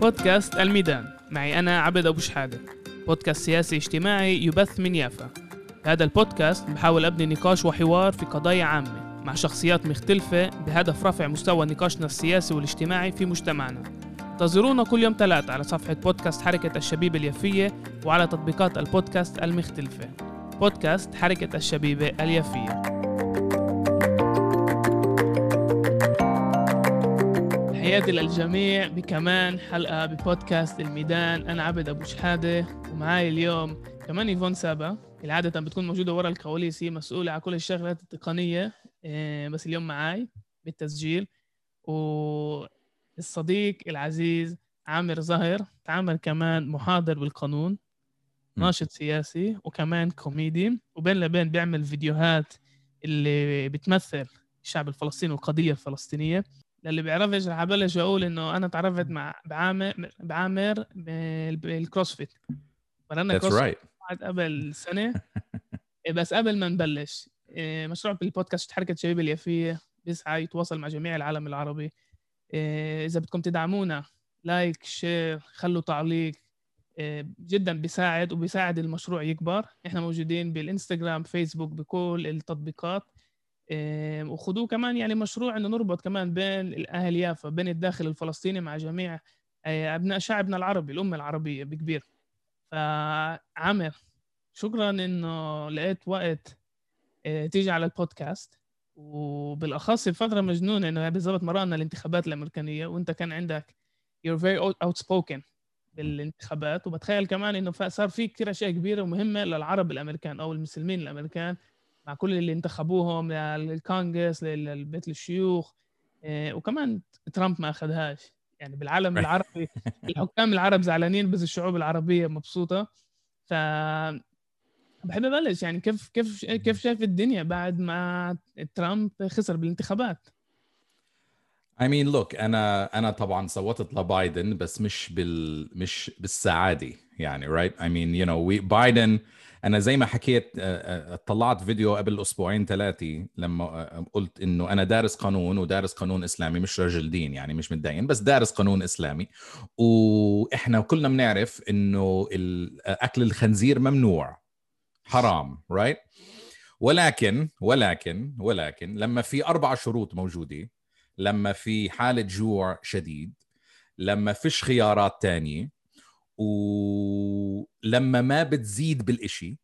بودكاست الميدان. معي أنا عبد أبو شحادة. بودكاست سياسي اجتماعي يبث من يافا. هذا البودكاست بحاول أبني نقاش وحوار في قضايا عامة مع شخصيات مختلفة بهدف رفع مستوى نقاشنا السياسي والاجتماعي في مجتمعنا. انتظرونا كل يوم ثلاث على صفحة بودكاست حركة الشبيبة اليفية وعلى تطبيقات البودكاست المختلفة. بودكاست حركة الشبيبة اليفية تحياتي للجميع بكمان حلقة ببودكاست الميدان. أنا عبد أبو شحادة ومعاي اليوم كمان إيفون سابا اللي عادة بتكون موجودة ورا الكواليس هي مسؤولة على كل الشغلات التقنية إيه، بس اليوم معاي بالتسجيل. والصديق العزيز عامر زهر. عامر كمان محاضر بالقانون ناشط سياسي وكمان كوميدي. وبين لبين بيعمل فيديوهات اللي بتمثل الشعب الفلسطيني والقضية الفلسطينية. للي بيعرفش رح ابلش أقول إنه أنا تعرفت مع بعامر بعامر بال- بالكروسفيت مرنا كروسفيت right. قبل سنة. إيه بس قبل ما نبلش إيه، مشروع بالبودكاست حركه شباب اليافية بيسعى يتواصل مع جميع العالم العربي. إيه، إذا بدكم تدعمونا لايك شير خلوا تعليق جدا بيساعد وبيساعد المشروع يكبر. إحنا موجودين بالانستغرام فيسبوك بكل التطبيقات. وخذوه كمان يعني مشروع إنه نربط كمان بين الأهل يافا بين الداخل الفلسطيني مع جميع إيه، أبناء شعبنا العربي الأمة العربية بكبير. فعمر شكرا إنه لقيت وقت إيه، تيجي على البودكاست. وبالأخص بفتره مجنونة إنه بالضبط مرقنا الانتخابات الأمريكانية وأنت كان عندك you're very outspoken بالانتخابات. وبتخيل كمان إنه صار في كثير أشياء كبيرة ومهمة للعرب الأمريكان أو المسلمين الأمريكان. مع كل اللي انتخبوهم للكونغرس لبيت الشيوخ إيه، وكمان ترامب ما أخذهاش. يعني بالعالم العربي الحكام العرب زعلانين بس الشعوب العربية مبسوطة. ف بحب أبلش. يعني كيف كيف كيف شايف الدنيا بعد ما ترامب خسر بالانتخابات؟ I mean look أنا أنا طبعا صوتت لبايدن بس مش بال مش بالسعادة. يعني I mean you know we بايدن أنا زي ما حكيت آه، آه، طلعت فيديو قبل أسبوعين ثلاثة لما آه، قلت إنه أنا دارس قانون ودارس قانون إسلامي مش رجل دين يعني مش متدين بس دارس قانون إسلامي. وإحنا كلنا بنعرف إنه أكل الخنزير ممنوع. حرام right? ولكن ولكن ولكن لما في أربع شروط موجودة لما في حالة جوع شديد لما فيش خيارات تانية ولما ما بتزيد بالإشي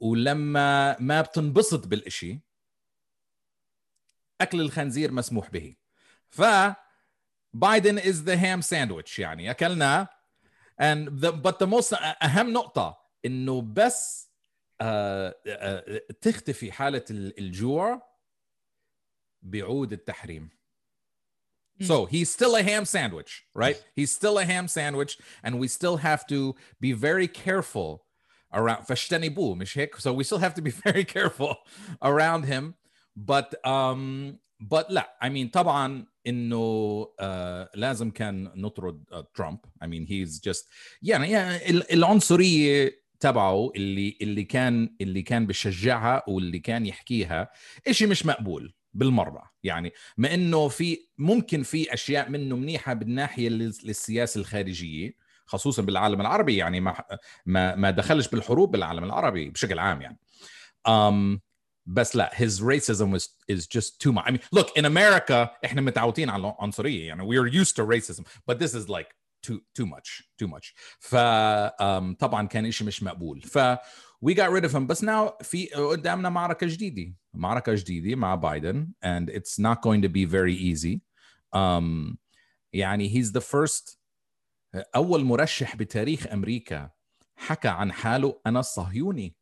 ولما ما بتنبسط بالإشي أكل الخنزير مسموح به. ف بايدن is the ham sandwich يعني أكلناه and the, but the most أهم نقطة إنه بس آه، آه، تختفي حالة ال- الجوع بيعود التحريم. So he's still a ham sandwich, right? He's still a ham sandwich, and we still have to be very careful around فاجتنبوه مش هيك? So we still have to be very careful around him. But um but لا I mean طبعا انه uh, لازم كان نطرد uh, ترامب I mean he's just يعني, يعني ال- العنصرية تبعه اللي اللي كان اللي كان بشجعها واللي كان يحكيها إشي مش مقبول بالمرة. يعني ما إنه في ممكن في أشياء منه منيحة بالناحية لل- للسياسة الخارجية خصوصا بالعالم العربي. يعني ما ما ما دخلش بالحروب بالعالم العربي بشكل عام يعني. um, بس لا his racism is is just too much. I mean look in America إحنا متعودين على العنصرية يعني. We are used to racism. But this is like too too much too much. ف طبعا كان شيء مش مقبول. ف we got rid of him بس now في قدامنا معركة جديدة معركة جديدة مع بايدن and it's not going to be very easy um, يعني he's the first أول مرشح بتاريخ أمريكا حكى عن حاله أنا صهيوني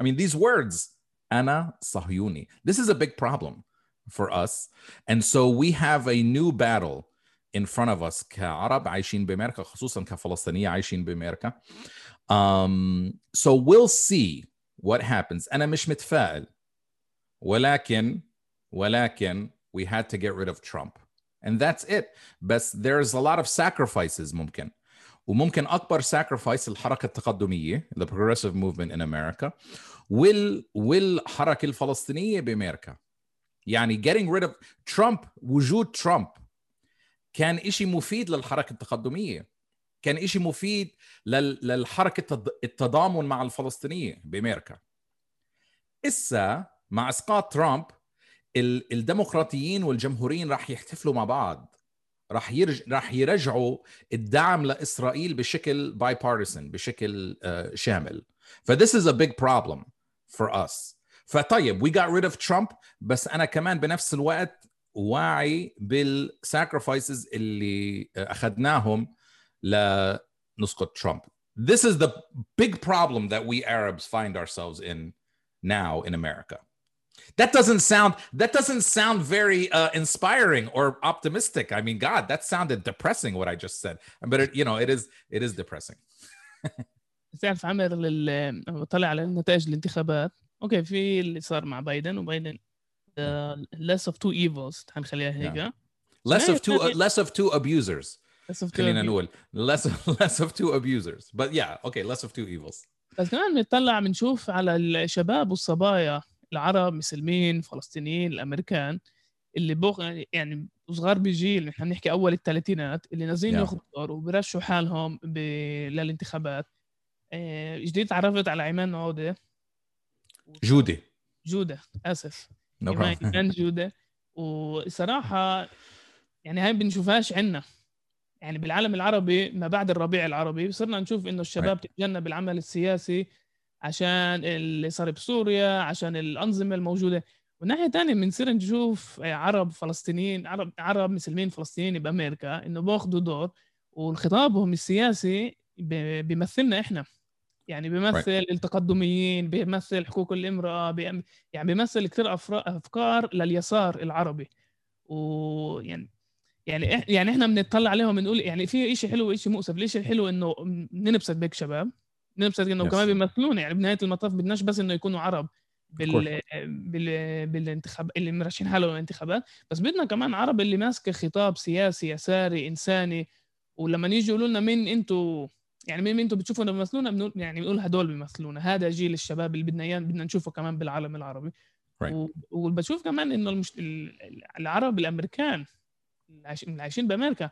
I mean these words أنا صهيوني this is a big problem for us and so we have a new battle in front of us كعرب عايشين بأمريكا خصوصا كفلسطينية عايشين بأمريكا um, so we'll see what happens أنا مش متفائل ولكن ولكن we had to get rid of Trump and that's it بس there's a lot of sacrifices ممكن وممكن أكبر sacrifice الحركة التقدمية the progressive movement in America وال والحركة الفلسطينية بأمريكا يعني getting rid of Trump وجود Trump كان إشي مفيد للحركة التقدمية. كان إشي مفيد لل- للحركة التض- التضامن مع الفلسطينية بأمريكا. إسا مع إسقاط ترامب ال- الديمقراطيين والجمهوريين راح يحتفلوا مع بعض. راح يرج... راح يرجعوا الدعم لإسرائيل بشكل باي بارتيسن بشكل uh, شامل. ف this is a big problem for us. فطيب we got rid of Trump بس أنا كمان بنفس الوقت واعي بالساكرفايسز اللي اخذناهم لنسقط ترامب this is the big problem that we Arabs find ourselves in now in America that doesn't sound that doesn't sound very uh, inspiring or optimistic i mean god that sounded depressing what i just said but it, you know it is it is depressing تعرف عمر لل- لما بطلع على نتائج الانتخابات اوكي في اللي صار مع بايدن وبايدن uh, less of two evils. تعال نخليها هيك. less of two Yeah. less of two abusers. Less of two خلينا. نقول less less of two abusers. But yeah okay less of two evils. بس كمان بنطلع بنشوف على الشباب والصبايا العرب مسلمين فلسطينيين الأمريكان اللي بوخ يعني صغار بجيل نحن بنحكي أول الثلاثينات اللي نازلين Yeah. ياخذوا دور وبرشوا حالهم ب... للانتخابات. آه، جديد تعرفت على عمان عودة. جودي جودة آسف. No جودة. وصراحة يعني هاي بنشوفهاش عنا. يعني بالعالم العربي ما بعد الربيع العربي صرنا نشوف إنه الشباب تتجنب العمل السياسي عشان اللي صار بسوريا عشان الأنظمة الموجودة. والناحيه الثانية بنصير نشوف عرب فلسطينيين عرب عرب مسلمين فلسطينيين بأمريكا إنه بأخذوا دور وخطابهم السياسي بيمثلنا إحنا. يعني بيمثل التقدميين بيمثل حقوق الامرأة بيم- يعني بيمثل كثير أفرا- أفكار لليسار العربي. ويعني يعني إح- يعني إحنا بنطلع عليهم بنقول يعني في شيء حلو وشيء مؤسف. ليش الحلو إنه ننبسط بك شباب. ننبسط إنه Yes. كمان بيمثلونا. يعني بنهاية المطاف بدناش بس إنه يكونوا عرب بال بال بالانتخاب اللي مرشحين حالهم للانتخابات بس بدنا كمان عرب اللي ماسكة خطاب سياسي يساري إنساني. ولما يجوا يقولوا لنا مين أنتوا يعني مين أنتوا بتشوفوا انه بيمثلونا بنقول يعني بنقول هدول بيمثلونا هذا جيل الشباب اللي بدنا إياه بدنا نشوفه كمان بالعالم العربي Right. وبشوف كمان إنه المش... ال- العرب الأمريكان اللي عايش- اللي عايشين بأمريكا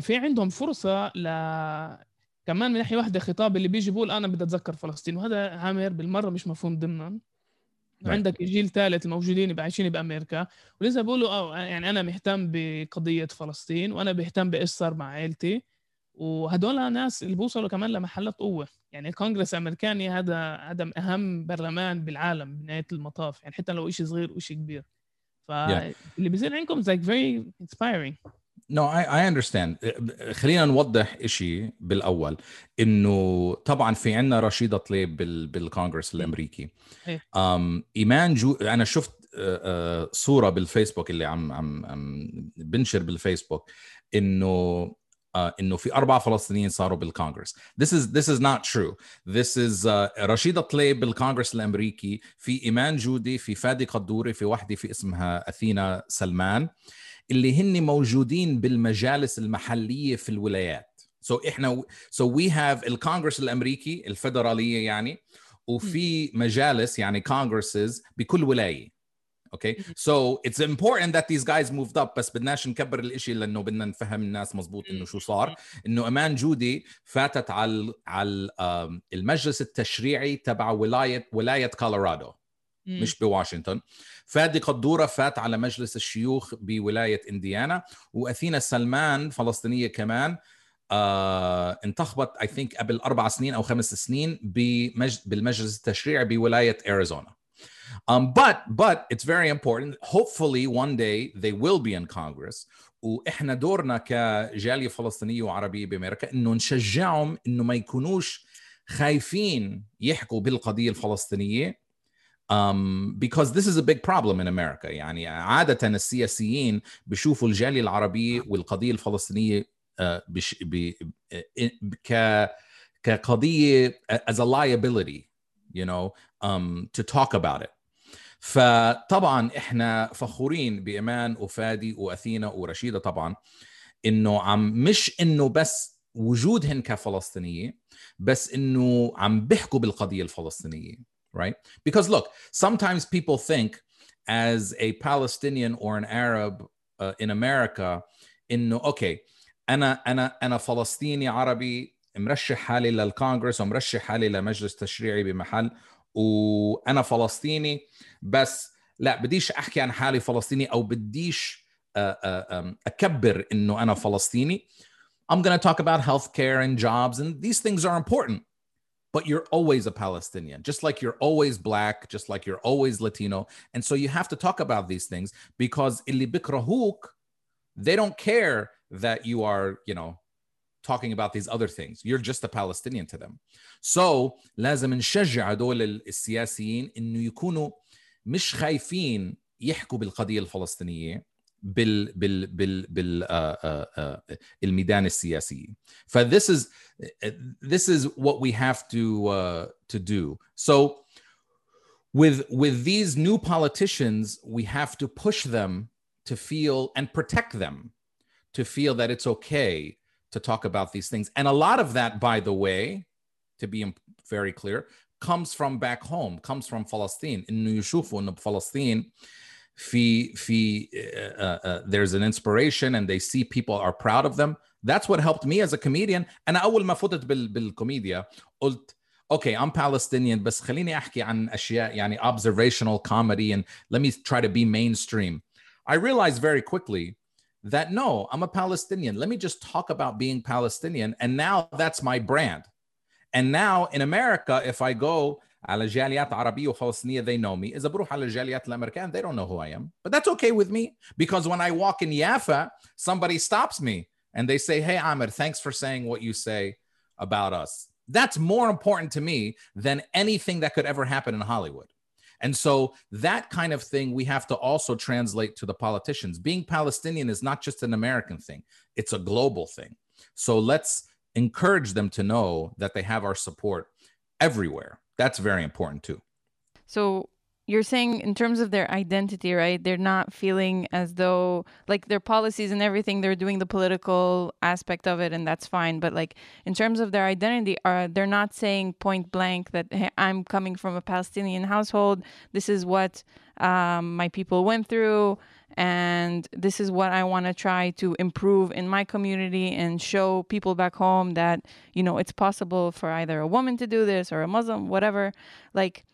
في عندهم فرصة ل كمان من ناحية واحدة خطاب اللي بيجي بيقول أنا بدي أتذكر فلسطين وهذا عامر بالمرة مش مفهوم ضمنا Right. عندك جيل ثالث الموجودين عايشين بأمريكا ولسه بيقولوا آه يعني أنا مهتم بقضية فلسطين وأنا بهتم بإيش صار مع عائلتي وهدول ناس اللي بوصلوا كمان لمحلات قوة يعني الكونغرس الأمريكاني هذا هذا أهم برلمان بالعالم بنهاية المطاف يعني حتى لو شيء صغير وشيء كبير فاللي بيصير عندكم is like very inspiring No, I, I understand. خلينا نوضح إشي بالأول إنه طبعا في عنا رشيدة طليب بال, بالكونغرس الأمريكي. إيه. um, إيمان جو أنا شفت صورة بالفيسبوك اللي عم عم عم بنشر بالفيسبوك إنه آه، إنه في أربعة فلسطينيين صاروا بالكونغرس. This is this is not true. This is uh, رشيدة طليب بالكونغرس الأمريكي في إيمان جودي في فادي قدوري في وحدة في اسمها أثينا سلمان. اللي هن موجودين بالمجالس المحلية في الولايات سو so إحنا سو وي هاف الكونغرس الأمريكي الفدراليه يعني وفي مجالس يعني كونغرسز بكل ولاية أوكي سو اتس important that these guys moved up بس بدناش نكبر الإشي لأنه بدنا نفهم الناس مزبوط إنه شو صار. إنه أمان جودي فاتت على على المجلس التشريعي تبع ولايه ولاية كولورادو مش بواشنطن. فادي قدورة فات على مجلس الشيوخ بولاية إنديانا وأثينا سلمان فلسطينية كمان آه انتخبت I think قبل أربع سنين أو خمس سنين بمج... بالمجلس التشريعي بولاية أريزونا. Um, but but it's very important. Hopefully one day they will be in Congress. وإحنا دورنا كجالية فلسطينية وعربية بأمريكا إنه نشجعهم إنه ما يكونوش خايفين يحكوا بالقضية الفلسطينية um, because this is a big problem in America يعني عادة السياسيين بيشوفوا الجالية العربية والقضية الفلسطينية uh, بش, ب, ك, كقضية as a liability you know um, to talk about it فطبعا احنا فخورين بإيمان وفادي وأثينا ورشيدة طبعا انه عم مش انه بس وجودهن كفلسطينية بس انه عم بيحكوا بالقضية الفلسطينية right? Because look, sometimes people think as a Palestinian or an Arab uh, in America انه اوكي انا انا انا فلسطيني عربي مرشح حالي للكونغرس ومرشح حالي لمجلس تشريعي بمحل وانا فلسطيني بس لا بديش احكي عن حالي فلسطيني او بديش آه، آه، اكبر انه انا فلسطيني I'm going to talk about healthcare and jobs and these things are important but you're always a Palestinian, just like you're always black, just like you're always Latino. And so you have to talk about these things because اللي بكرهوك, they don't care that you are, you know, talking about these other things. You're just a Palestinian to them. So لازم نشجع هدول السياسيين انه يكونوا مش خايفين يحكوا بالقضية الفلسطينية بال بال بال بال آه آه آه الميدان السياسي. ف this is this is what we have to uh, to do. So with with these new politicians, we have to push them to feel and protect them to feel that it's okay to talk about these things. And a lot of that, by the way, to be very clear, comes from back home, comes from Palestine. In يشوفوا إنه Palestine في في uh, uh, there's an inspiration and they see people are proud of them that's what helped me as a comedian انا اول ما فتت بال, بالكوميديا قلت okay I'm Palestinian بس خليني احكي عن اشياء يعني observational comedy and let me try to be mainstream I realized very quickly that no, I'm a Palestinian. Let me just talk about being Palestinian. And now that's my brand. And now in America, if I go على جاليات عربية وفلسطينية they know me إذا بروح على الجاليات الأمريكان they don't know who I am but that's okay with me because when I walk in Yafa, somebody stops me and they say hey Amer thanks for saying what you say about us that's more important to me than anything that could ever happen in Hollywood and so that kind of thing we have to also translate to the politicians. Being Palestinian is not just an American thing it's a global thing. So let's encourage them to know that they have our support everywhere. That's very important too. So you're saying in terms of their identity, right? They're not feeling as though like their policies and everything, they're doing the political aspect of it, and that's fine. But like in terms of their identity, are they're not saying point blank that hey, I'm coming from a Palestinian household. This is what um, my people went through and this is what I want to try to improve in my community and show people back home that you know it's possible for either a woman to do this or a Muslim whatever like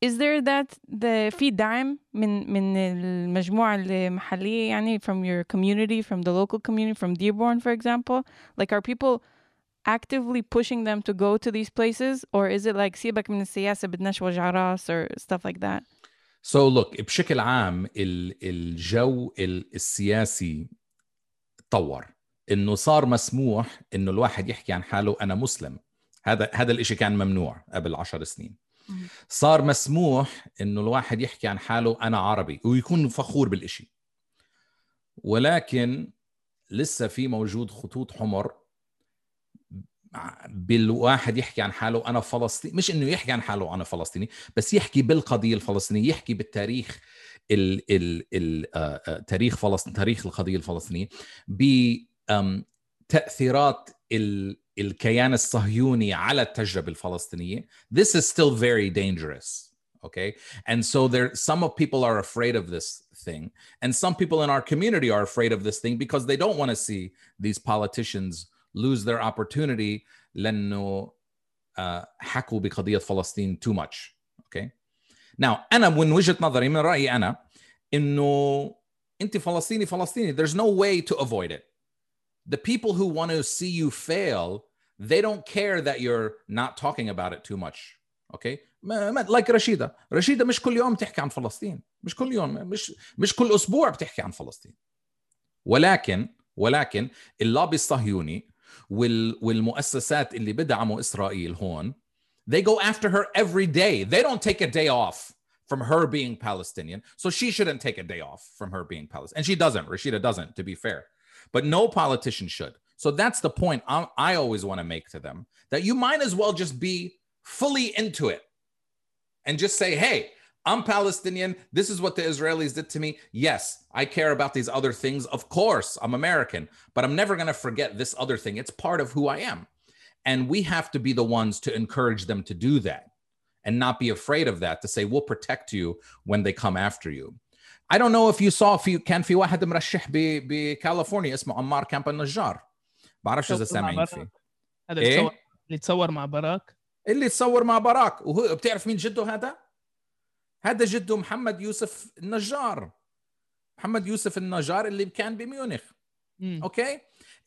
is there that the في دعم من من المجموعة المحلية يعني from your community from the local community from Dearborn for example like are people actively pushing them to go to these places or is it like سيبك من السياسة بدناش وجع راس or stuff like that So look بشكل عام الجو السياسي تطور انه صار مسموح انه الواحد يحكي عن حاله انا مسلم هذا هذا الشيء كان ممنوع قبل عشر سنين صار مسموح إنه الواحد يحكي عن حاله أنا عربي ويكون فخور بالإشي. ولكن لسه في موجود خطوط حمر بالواحد يحكي عن حاله أنا فلسطيني مش إنه يحكي عن حاله أنا فلسطيني بس يحكي بالقضية الفلسطينية يحكي بالتاريخ ال ال ال تاريخ فلسطين تاريخ القضية الفلسطينية. بتأثيرات الكيان الصهيوني على التجربه الفلسطينيه this is still very dangerous okay and so there some of people are afraid of this thing and some people in our community are afraid of this thing because they don't want to see these politicians lose their opportunity لانه uh, حكوا بقضيه فلسطين too much okay now انا من وجهه نظري من رايي انا انه انت فلسطيني فلسطيني there's no way to avoid it the people who want to see you fail they don't care that you're not talking about it too much okay like رشيدة رشيدة مش كل يوم تحكي عن فلسطين مش كل يوم مش مش كل اسبوع بتحكي عن فلسطين ولكن ولكن اللابي الصهيوني وال والمؤسسات اللي بدعموا اسرائيل هون they go after her every day they don't take a day off from her being Palestinian so she shouldn't take a day off from her being Palestinian and she doesn't Rashida doesn't to be fair but no politician should so that's the point I, I always want to make to them that you might as well just be fully into it and just say hey I'm Palestinian. This is what the Israelis did to me. Yes, I care about these other things. Of course, I'm American, but I'm never going to forget this other thing. It's part of who I am. And we have to be the ones to encourage them to do that and not be afraid of that, to say, we'll protect you when they come after you. I don't know if you saw في كان في واحد مرشح ب بكاليفورنيا اسمه عمار كامب النجار بعرفش إذا سامعين. فيه هذا إيه؟ اللي تصور مع باراك اللي تصور مع باراك وهو بتعرف مين جده هذا؟ هذا جده محمد يوسف النجار محمد يوسف النجار اللي كان بميونخ مم. أوكي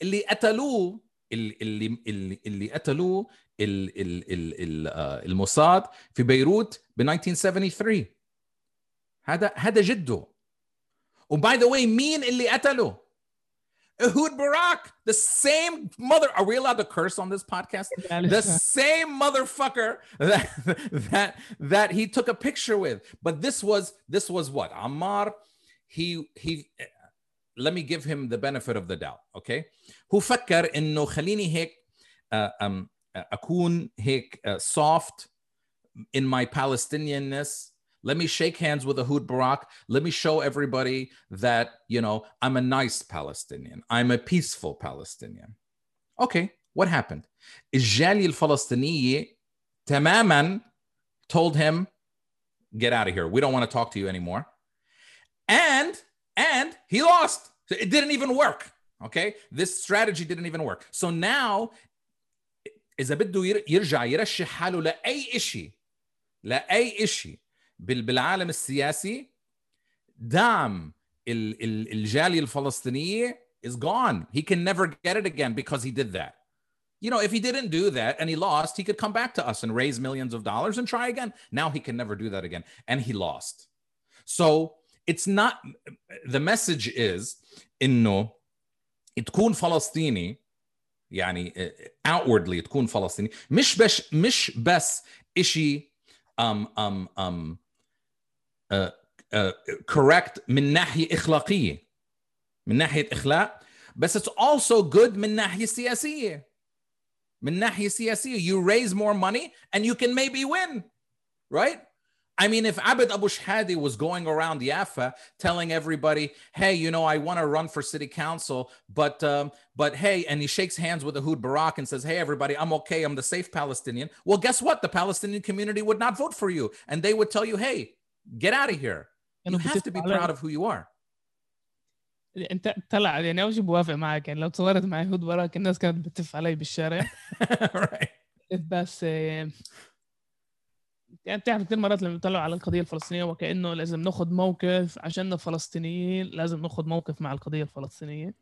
اللي قتلوه اللي اللي اللي, قتلوه آه، الموساد في بيروت ب 1973 هذا هذا جده وباي ذا واي مين اللي قتله؟ Ehud Barak, the same mother. Are we allowed to curse on this podcast? the same motherfucker that that that he took a picture with. But this was this was what Ammar. He he. Let me give him the benefit of the doubt. Okay, هو فكر إنه خليني هيك uh, um, uh, أكون هيك uh, soft in my Palestinianness. let me shake hands with Ehud Barak. Let me show everybody that, you know, I'm a nice Palestinian. I'm a peaceful Palestinian. Okay, what happened? Jalil Falastiniyi tamaman told him, get out of here. We don't want to talk to you anymore. And, and he lost. It didn't even work. Okay, this strategy didn't even work. So now is a يرجع يرشح حاله لاي شيء لاي شيء بالعالم السياسي دعم ال- ال- الجالية الفلسطينية is gone. He can never get it again because he did that. You know, if he didn't do that and he lost, he could come back to us and raise millions of dollars and try again. Now he can never do that again. And he lost. So it's not, the message is إنه تكون فلسطيني يعني outwardly تكون فلسطيني مش بس مش بس إشي um, um, um, uh, uh, uh, uh, correct من ناحيه اخلاقيه من ناحيه اخلاق بس it's also good من ناحيه سياسيه من ناحيه سياسيه you raise more money and you can maybe win right I mean, if Abed Abu Shehadeh was going around Yafa telling everybody, "Hey, you know, I want to run for city council, but um, but hey," and he shakes hands with Ehud Barak and says, "Hey, everybody, I'm okay. I'm the safe Palestinian." Well, guess what? The Palestinian community would not vote for you, and they would tell you, "Hey, get out of here. You have to be proud of who you are." إنت طلع يعني اول شيء بوافق معك يعني لو تصورت مع يهود وراك الناس كانت بتف علي بالشارع right. بس آه، يعني بتعرف كثير مرات لما بيطلعوا على القضية الفلسطينية وكأنه لازم ناخذ موقف عشاننا فلسطينيين لازم ناخذ موقف مع القضية الفلسطينية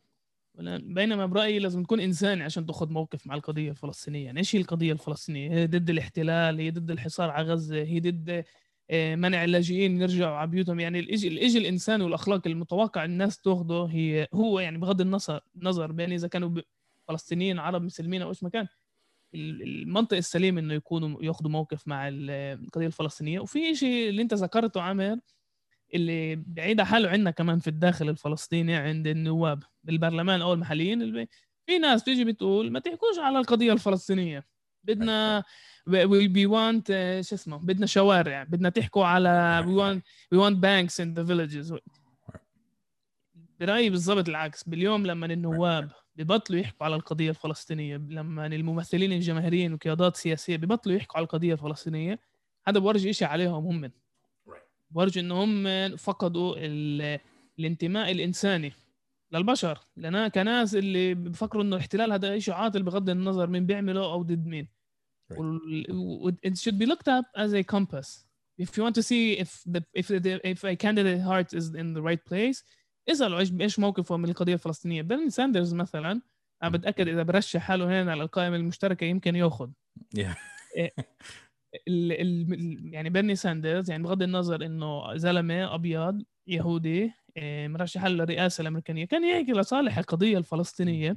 بينما برأيي لازم تكون انساني عشان تاخذ موقف مع القضية الفلسطينية يعني إيش هي القضية الفلسطينية هي ضد الاحتلال هي ضد الحصار على غزة هي ضد منع اللاجئين يرجعوا على بيوتهم. يعني الاجي الإجي الانساني والأخلاق المتوقع الناس تاخذه هي هو يعني بغض النظر نظر بين إذا كانوا فلسطينيين عرب مسلمين أو إيش ما كان ال- المنطق السليم إنه يكونوا ياخذوا موقف مع ال- القضية الفلسطينية. وفي شيء اللي أنت ذكرته عامر اللي بعيد حاله عندنا كمان في الداخل الفلسطيني عند النواب بالبرلمان أو المحليين في ناس بتيجي بتقول ما تحكوش على القضية الفلسطينية. بدنا we, we want uh, شو اسمه بدنا شوارع بدنا تحكوا على we want we want banks in the villages. برأيي بالضبط العكس باليوم لما النواب ببطلوا يحكوا على القضية الفلسطينية لما الممثلين الجماهيريين وقيادات سياسية ببطلوا يحكوا على القضية الفلسطينية هذا بورجي شيء عليهم هم. بورجي إنه هم فقدوا ال- الانتماء الإنساني للبشر. لنا كناس اللي بفكروا إنه الاحتلال هذا شيء عاطل بغض النظر مين بيعمله أو ضد مين. Right. it should be looked at as a compass. If you want to see if the if the if a candidate heart is in the right place اسالوا إيش إيش موقفه من القضية الفلسطينية؟ بيرني ساندرز مثلا أنا بتأكد إذا برشح حاله هنا على القائمة المشتركة يمكن يأخذ. Yeah. ال ال يعني بيرني ساندرز يعني بغض النظر إنه زلمة أبيض يهودي إيه، مرشح للرئاسة الامريكيه كان يحكي لصالح القضية الفلسطينية.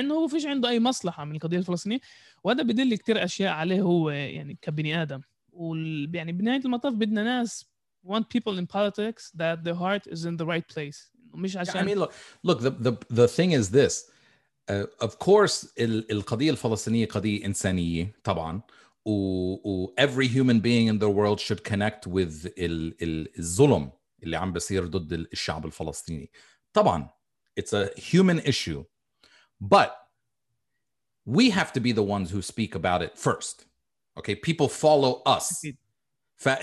إنه هو فيش عنده أي مصلحة من القضية الفلسطينية وهذا بدل كتير أشياء عليه هو يعني كبني آدم وال يعني بنهاية المطاف بدنا ناس want people in politics that their heart is in the right place مش Yeah, I عشان mean, look, look. The the the thing is this. Uh, of course, ال- القضية الفلسطينية قضية إنسانية طبعا. و, و every human being in the world should connect with ال, ال, الظلم اللي عم بصير ضد الشعب الفلسطيني. طبعا, it's a human issue, but we have to be the ones who speak about it first. Okay, people follow us. أكيد.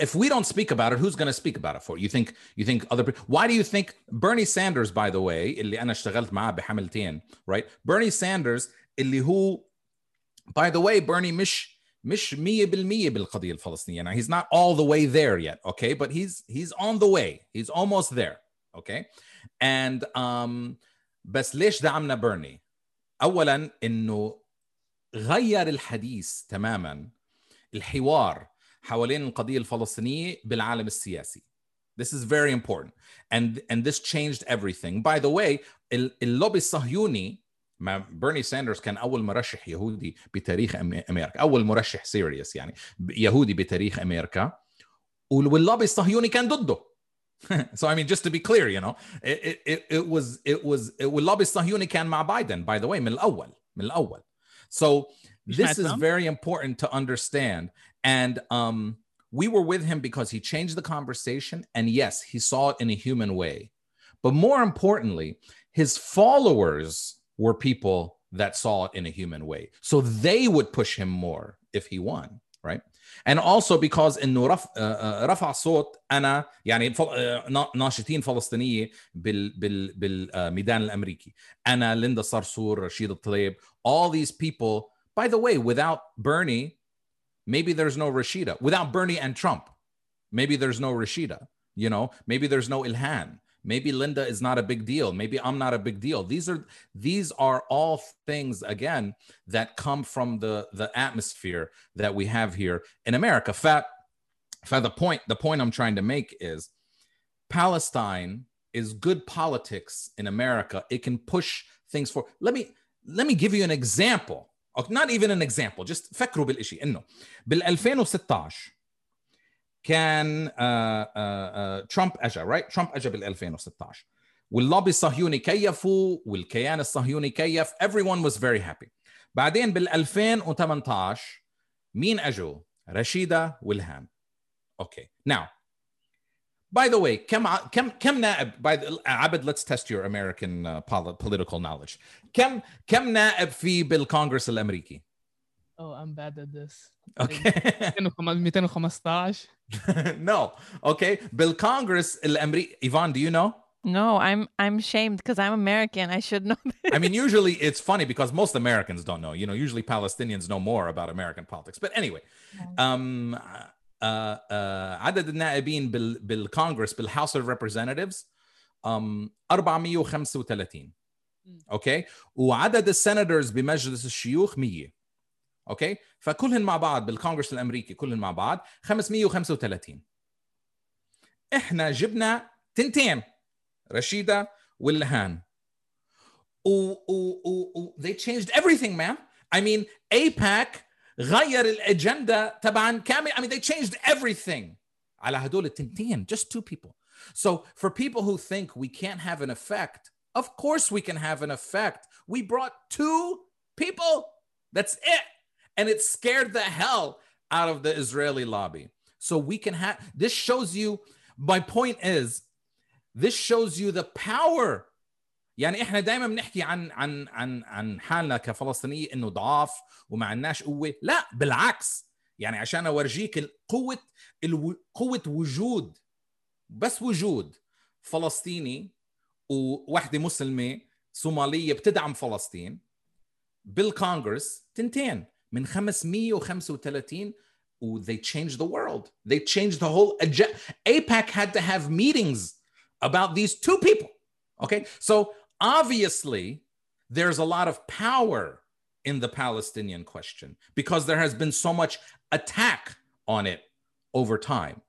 if we don't speak about it, who's going to speak about it for? You think you think other people? Why do you think Bernie Sanders, by the way, اللي أنا اشتغلت معاه بحملتين, right? Bernie Sanders اللي هو by the way, Bernie مش مش 100% بالقضية الفلسطينية. Now he's not all the way there yet, okay? But he's he's on the way. He's almost there, okay? And um بس ليش دعمنا بيرني؟ اولا إنه غير الحديث تماما الحوار حوالين القضية الفلسطينية بالعالم السياسي. This is very important. And and this changed everything. By the way, اللوبي الصهيوني ما بيرني ساندرز كان أول مرشح يهودي بتاريخ أمريكا. أول مرشح سيريس يعني يهودي بتاريخ أمريكا. واللوبي الصهيوني كان ضده. so I mean just to be clear you know it, it, it was it was واللوبي الصهيوني كان مع بايدن by the way من الاول من الاول so this is very important to understand and um we were with him because he changed the conversation and yes he saw it in a human way but more importantly his followers were people that saw it in a human way so they would push him more if he won right and also because انه رف, رفع صوت انا يعني ناشطين فلسطينيه بال بال بالميدان الامريكي انا ليندا صرصور رشيد الطليب all these people by the way without Bernie maybe there's no Rashida without Bernie and Trump maybe there's no Rashida you know maybe there's no Ilhan maybe linda is not a big deal maybe i'm not a big deal these are these are all things again that come from the the atmosphere that we have here in america fat for the point the point i'm trying to make is palestine is good politics in america it can push things for let me let me give you an example not even an example just فكروا بالإشي انه بال 2016 كان ترامب اجى رايت ترامب اجى بال 2016 واللوبي الصهيوني كيفوا والكيان الصهيوني كيف. Everyone was very happy. بعدين بال 2018 مين أجوا؟ رشيدة والهام أوكي now by the way كم كم كم نائب؟ by the, عبد let's test your American uh, political knowledge. كم كم نائب في بالكونغرس الأمريكي؟ Oh, I'm bad at this. Okay. 215 no. Okay. Bill Congress الامريكي Yvonne, do you know? No, I'm I'm shamed because I'm American. I should know this. I mean, usually it's funny because most Americans don't know. You know, usually Palestinians know more about American politics. But anyway, um, uh, uh, عدد النائبين بال بالكونغرس بالهاوس اوف ريبريزنتيفز um 435 اوكي وعدد السناتورز بمجلس الشيوخ 100 اوكي فكلهن مع بعض بالكونغرس الامريكي كلهن مع بعض 535 احنا جبنا تنتين رشيدة والهان و و و و they changed everything man I mean AIPAC غير الأجندة تبعا كامل. I mean they changed everything. على هدول التنتين just two people. So for people who think we can't have an effect of course we can have an effect. We brought two people. That's it and it scared the hell out of the Israeli lobby. So we can have this shows you my point is this shows you the power يعني احنا دائما بنحكي عن عن عن عن حالنا كفلسطينيه انه ضعاف وما عندناش قوه لا بالعكس يعني عشان اورجيك قوه قوه وجود بس وجود فلسطيني ووحده مسلمه صوماليه بتدعم فلسطين بالكونغرس تنتين من 535 they changed the world. They changed the whole agenda. AIPAC had to have meetings about these two people. Okay. So obviously, there's a lot of power in the Palestinian question because there has been so much attack on it over time.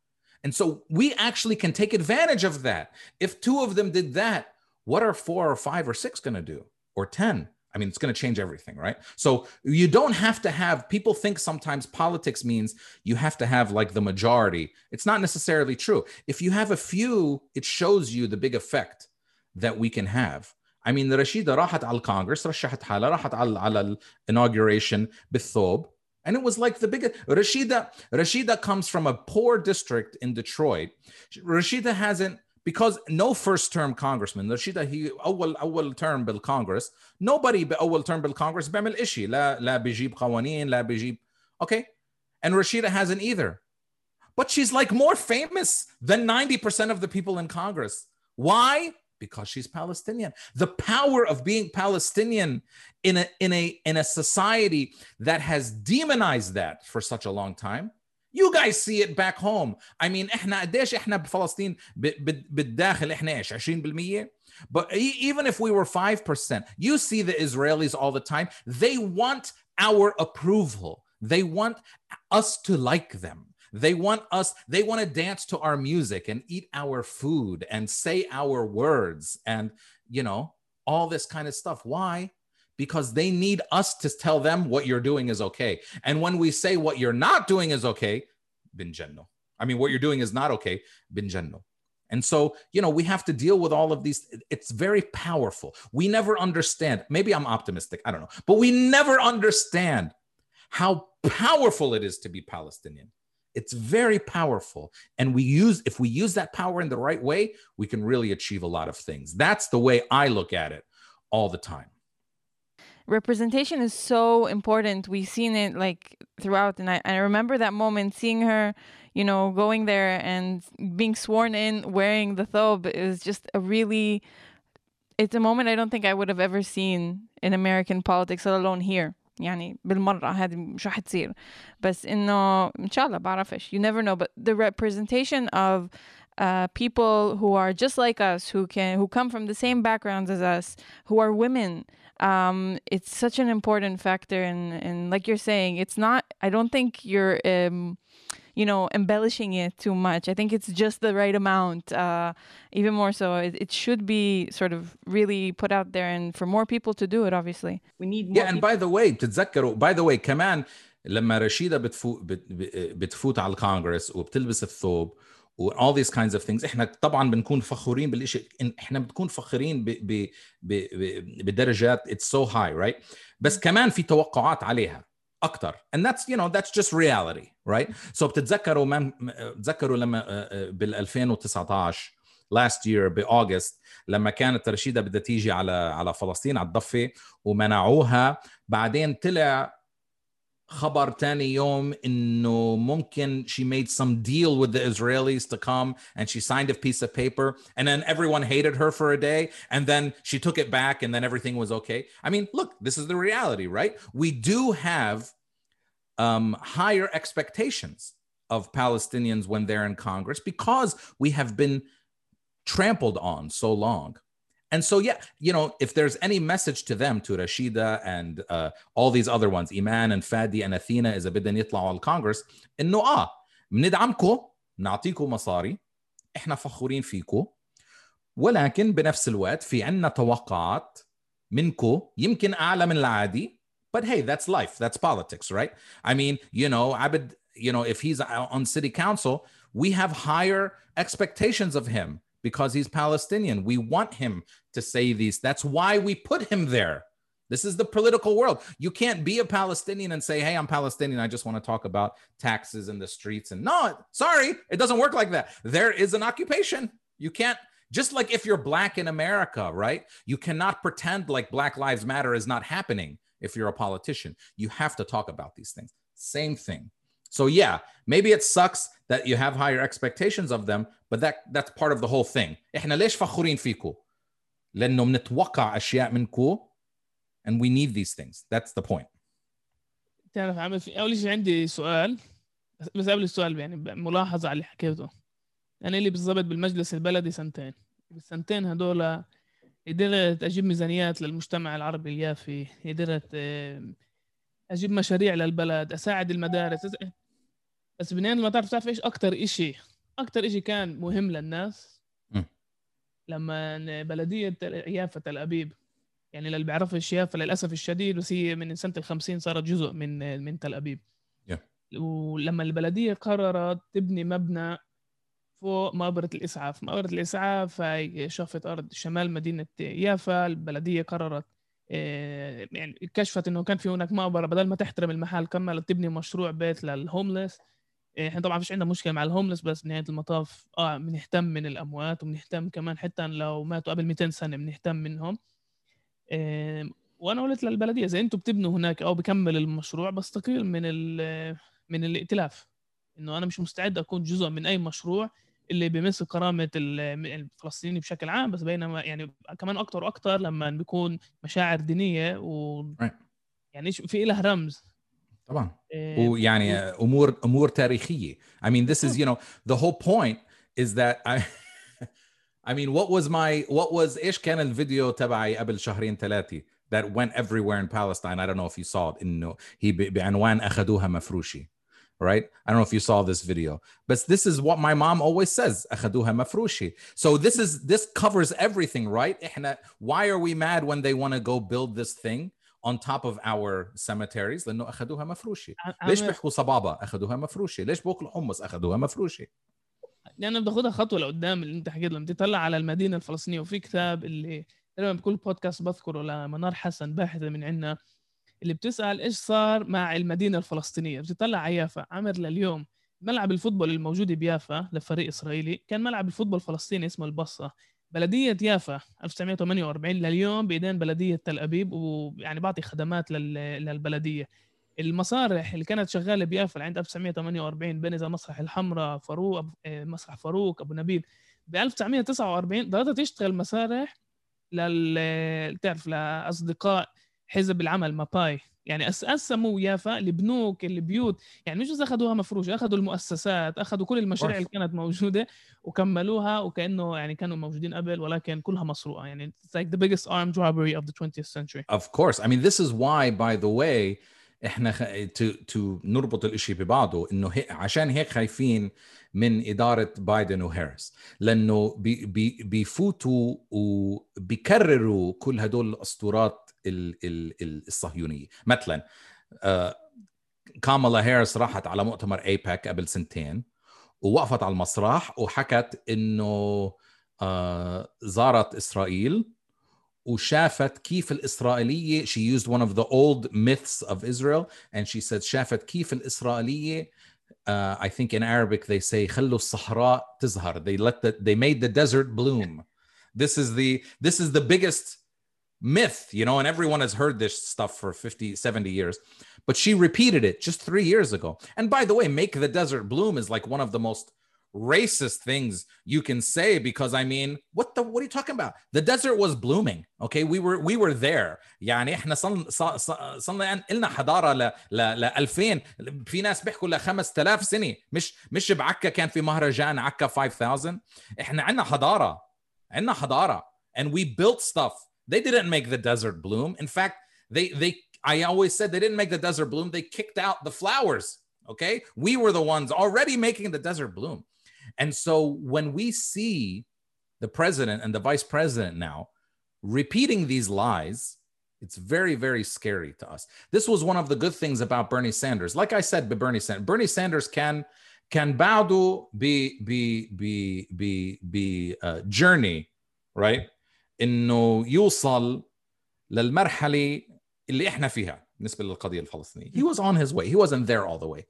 And so we actually can take advantage of that. If two of them did that, what are four or five or six going to do? Or 10? I mean, it's going to change everything, right? So you don't have to have people think sometimes politics means you have to have like the majority. It's not necessarily true. If you have a few, it shows you the big effect that we can have. I mean, رشيدة راحت على الكونغرس رشحت حالها راحت على على inauguration بالثوب and it was like the biggest Rashida Rashida comes from a poor district in Detroit. Rashida hasn't because no first term congressman رشيدة هي اول اول term بالكونغرس nobody باول term بالكونغرس بيعمل إشي لا لا بيجيب قوانين لا بيجيب okay and Rashida hasn't either but she's like more famous than 90% of the people in Congress. Why? Because she's Palestinian. The power of being Palestinian in a in a in a society that has demonized that for such a long time. You guys see it back home. I mean, احنا قديش احنا بفلسطين بالداخل احنا ايش 20% but even if we were 5%, you see the Israelis all the time. They want our approval. They want us to like them. They want us, they want to dance to our music and eat our food and say our words and, you know, all this kind of stuff. Why? Because they need us to tell them what you're doing is okay. And when we say what you're not doing is okay, binjanno. I mean, what you're doing is not okay, binjanno. And so, you know, we have to deal with all of these. It's very powerful. We never understand. Maybe I'm optimistic. I don't know. But we never understand how powerful it is to be Palestinian. It's very powerful. And we use, if we use that power in the right way, we can really achieve a lot of things. That's the way I look at it all the time representation is so important. We've seen it like throughout, and I, I remember that moment, seeing her, you know, going there and being sworn in wearing the thobe is just a really. It's a moment I don't think I would have ever seen in American politics, let alone here. يعني بالمرة هذه مش رح تصير بس إنه إن شاء الله بعرفش you never know but the representation of uh, people who are just like us who can who come from the same backgrounds as us who are women um, it's such an important factor and and like you're saying it's not I don't think you're um, you know embellishing it too much I think it's just the right amount uh, even more so it, it should be sort of really put out there and for more people to do it obviously we need more Yeah, and by the way بتتذكروا by the way كمان لما رشيدة بتفوت بتفوت على الكونغرس وبتلبس الثوب و all these kinds of things. إحنا طبعا بنكون فخورين بالشيء إحنا بنكون فخورين ب... ب... ب... بدرجات it's so high right? بس كمان في توقعات عليها أكثر and that's you know that's just reality right? So بتتذكروا من بتذكروا لما بال 2019 last year بأوغست لما كانت رشيدة بدها تيجي على على فلسطين على الضفة ومنعوها. بعدين طلع خبر تاني يوم انه ممكن she made some deal with the Israelis to come and she signed a piece of paper and then everyone hated her for a day and then she took it back and then everything was okay. I mean, look, this is the reality, right? We do have um, higher expectations of Palestinians when they're in Congress because we have been trampled on so long. And so, yeah, you know, if there's any message to them, to Rashida and uh, all these other ones, Iman and Fadi and Athena, is a bit in يطلعوا على الكونغرس, إنه آه بندعمكم بنعطيكم مصاري إحنا فخورين فيكم ولكن بنفس الوقت في عنا توقعات منكم يمكن أعلى من العادي but hey that's life that's politics right I mean you know Abed you know if he's on city council we have higher expectations of him because he's Palestinian. We want him to say these. That's why we put him there. This is the political world. You can't be a Palestinian and say, "Hey, I'm Palestinian. I just want to talk about taxes in the streets." And no, sorry, it doesn't work like that. There is an occupation. You can't just like if you're black in America, right? You cannot pretend like Black Lives Matter is not happening if you're a politician. You have to talk about these things. Same thing. So yeah, maybe it sucks that you have higher expectations of them, but that that's part of the whole thing. إحنا ليش فخورين فيكم؟ لأنه بنتوقع أشياء منكم and we need these things. That's the point. تعرف عامل في أول شيء عندي سؤال بس قبل السؤال يعني ملاحظة على اللي حكيته أنا اللي بالضبط بالمجلس البلدي سنتين بالسنتين هدول قدرت أجيب ميزانيات للمجتمع العربي اليافي قدرت أجيب مشاريع للبلد أساعد المدارس بس بنين ما تعرف تعرف إيش أكثر إشي أكثر إشي كان مهم للناس م. لما بلدية يافا تل أبيب. يعني اللي بيعرفش يافا للأسف الشديد بس هي من سنة ال50 صارت جزء من من تل أبيب. Yeah. ولما البلدية قررت تبني مبنى فوق مقبرة الإسعاف. مقبرة الإسعاف هي شفت أرض شمال مدينة يافا. البلدية قررت آه، يعني كشفت إنه كان في هناك مقبرة. بدل ما تحترم المحل كملت تبني مشروع بيت للهوملس إحنا طبعا فيش عندنا مشكلة مع الهوملس بس نهاية المطاف آه بنهتم من الأموات وبنهتم كمان حتى لو ماتوا قبل 200 سنة بنهتم منهم. آه، وأنا قلت للبلدية إذا أنتم بتبنوا هناك أو بكمل المشروع بستقيل من ال- من الائتلاف. إنه أنا مش مستعد أكون جزء من أي مشروع اللي بيمس كرامة ال- الفلسطينيين بشكل عام بس بينما يعني كمان أكتر وأكتر لما بيكون مشاعر دينية و. يعني في لها رمز. طبعا إيه، ويعني امور امور تاريخيه I mean this is you know the whole point is that I I mean what was my what was ايش كان الفيديو تبعي قبل شهرين ثلاثه that went everywhere in Palestine I don't know if you saw it انه هي ب- بعنوان اخذوها مفروشي right I don't know if you saw this video but this is what my mom always says اخذوها مفروشي so this is this covers everything right احنا why are we mad when they want to go build this thing On top of our cemeteries لأنه أخذوها مفروشي ليش بيحكوا صبابة؟ أخذوها مفروشة. ليش بياكلوا حمص؟ أخذوها مفروشة. لأنه بتاخدها خطوة لقدام اللي أنت حكيت لما تطلع على المدينة الفلسطينية وفي كتاب اللي تقريبا بكل بودكاست بذكره لمنار حسن باحثة من عنا اللي بتسأل إيش صار مع المدينة الفلسطينية؟ بتطلع على يافا. عمر لليوم ملعب الفوتبول الموجود بيافا لفريق إسرائيلي كان ملعب الفوتبول الفلسطيني اسمه البصة. بلدية يافا 1948 لليوم بإيدين بلدية تل أبيب ويعني بعطي خدمات لل- للبلدية. المسارح اللي كانت شغالة بيافا عند 1948 بين إذا مسرح الحمراء فاروق آه، مسرح فاروق أبو نبيل. ب 1949 ضلت تشتغل مسارح لل تعرف لأصدقاء حزب العمل ماباي. يعني قسموا يافا البنوك البيوت يعني مش بس أخذوها مفروشة أخذوا المؤسسات أخذوا كل المشاريع. اللي كانت موجودة وكملوها وكأنه يعني كانوا موجودين قبل ولكن كلها مسروقة. يعني it's like the biggest armed robbery of the 20th century. Of course. I mean this is why by the way إحنا خ... to to نربط الإشي ببعضه إنه هي... عشان هيك خايفين من إدارة بايدن وهاريس. لأنه بي... بي... بيفوتوا وبيكرروا كل هدول الأسطورات ال... ال... ال- الصهيونية. مثلا آه، كامالا هاريس راحت على مؤتمر ايباك قبل سنتين ووقفت على المسرح وحكت إنه آه، زارت إسرائيل وشافت كيف الإسرائيلية she used one of the old myths of Israel and she said شافت كيف الإسرائيلية uh, I think in Arabic they say خلوا الصحراء تزهر. They let the, they made the desert bloom. This is the this is the biggest myth you know and everyone has heard this stuff for 50 70 years but she repeated it just 3 years ago and by the way make the desert bloom is like one of the most racist things you can say because I mean, what the what are you talking about? The desert was blooming. Okay, we were we were there. يعني احنا صن ص- ص- صرنا لنا حضاره ل ل ل 2000 في ناس بيحكوا ل 5000 سنه مش مش بعكا كان في مهرجان عكا 5000 احنا عندنا حضاره عندنا حضاره and we built stuff. they didn't make the desert bloom. In fact, they they I always said they didn't make the desert bloom. They kicked out the flowers. Okay, we were the ones already making the desert bloom. And so when we see the president and the vice president now repeating these lies, it's very, very scary to us. This was one of the good things about Bernie Sanders. Like I said, Bernie Sanders, Bernie Sanders can can Baudu be be be be be uh, journey, right? إنه يوصل للمرحلة اللي إحنا فيها بالنسبة للقضية الفلسطينية. He was on his way. He wasn't there all the way.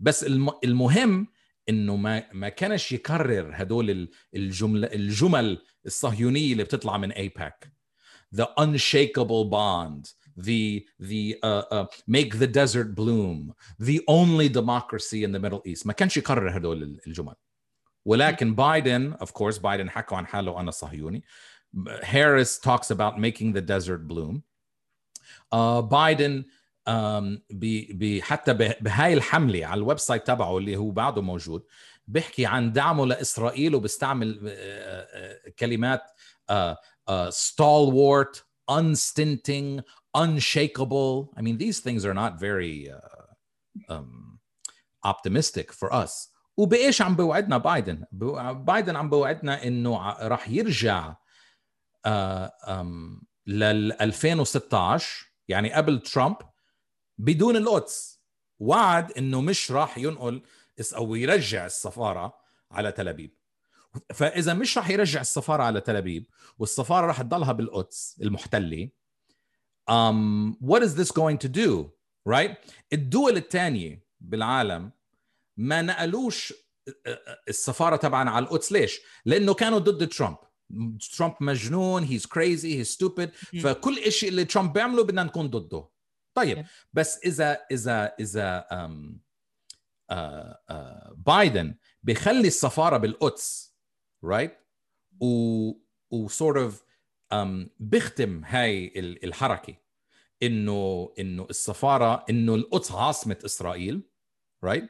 بس الم- المهم إنه ما ما كانش يكرر هدول ال- الجمله الجمل الصهيونية اللي بتطلع من ايباك the unshakable bond the the uh, uh, make the desert bloom the only democracy in the middle east ما كانش يكرر هدول ال- الجمل ولكن بايدن of course بايدن حكوا عن حاله أنا صهيوني Harris talks about making the desert bloom uh, بايدن um, ب- ب- حتى به- بهاي الحمله على الويب سايت تبعه اللي هو بعده موجود بيحكي عن دعمه لاسرائيل وبيستعمل آه، آه، كلمات آه، آه، stalwart, unstinting, unshakable. I mean, these things are not very uh, um, optimistic for us. وبايش عم بوعدنا بايدن؟ بو- بايدن عم بوعدنا انه ع- راح يرجع آه، أم، لل 2016 يعني قبل ترامب بدون القدس وعد إنه مش راح ينقل أو يرجع السفارة على تل أبيب. فإذا مش راح يرجع السفارة على تل أبيب والسفارة راح تضلها بالقدس المحتلة um what is this going to do right? الدول الثانية بالعالم ما نقلوش السفارة تبعنا على القدس ليش؟ لأنه كانوا ضد ترامب. ترامب مجنون هيز كريزي هيز ستوبid مم. فكل شيء اللي ترامب بيعمله بدنا نكون ضده طيب. بس إذا إذا إذا um, آه آه بايدن بيخلي السفارة بالقدس رايت right? و و of um, بيختم هاي ال- الحركة إنه إنه السفارة إنه القدس عاصمة إسرائيل رايت right?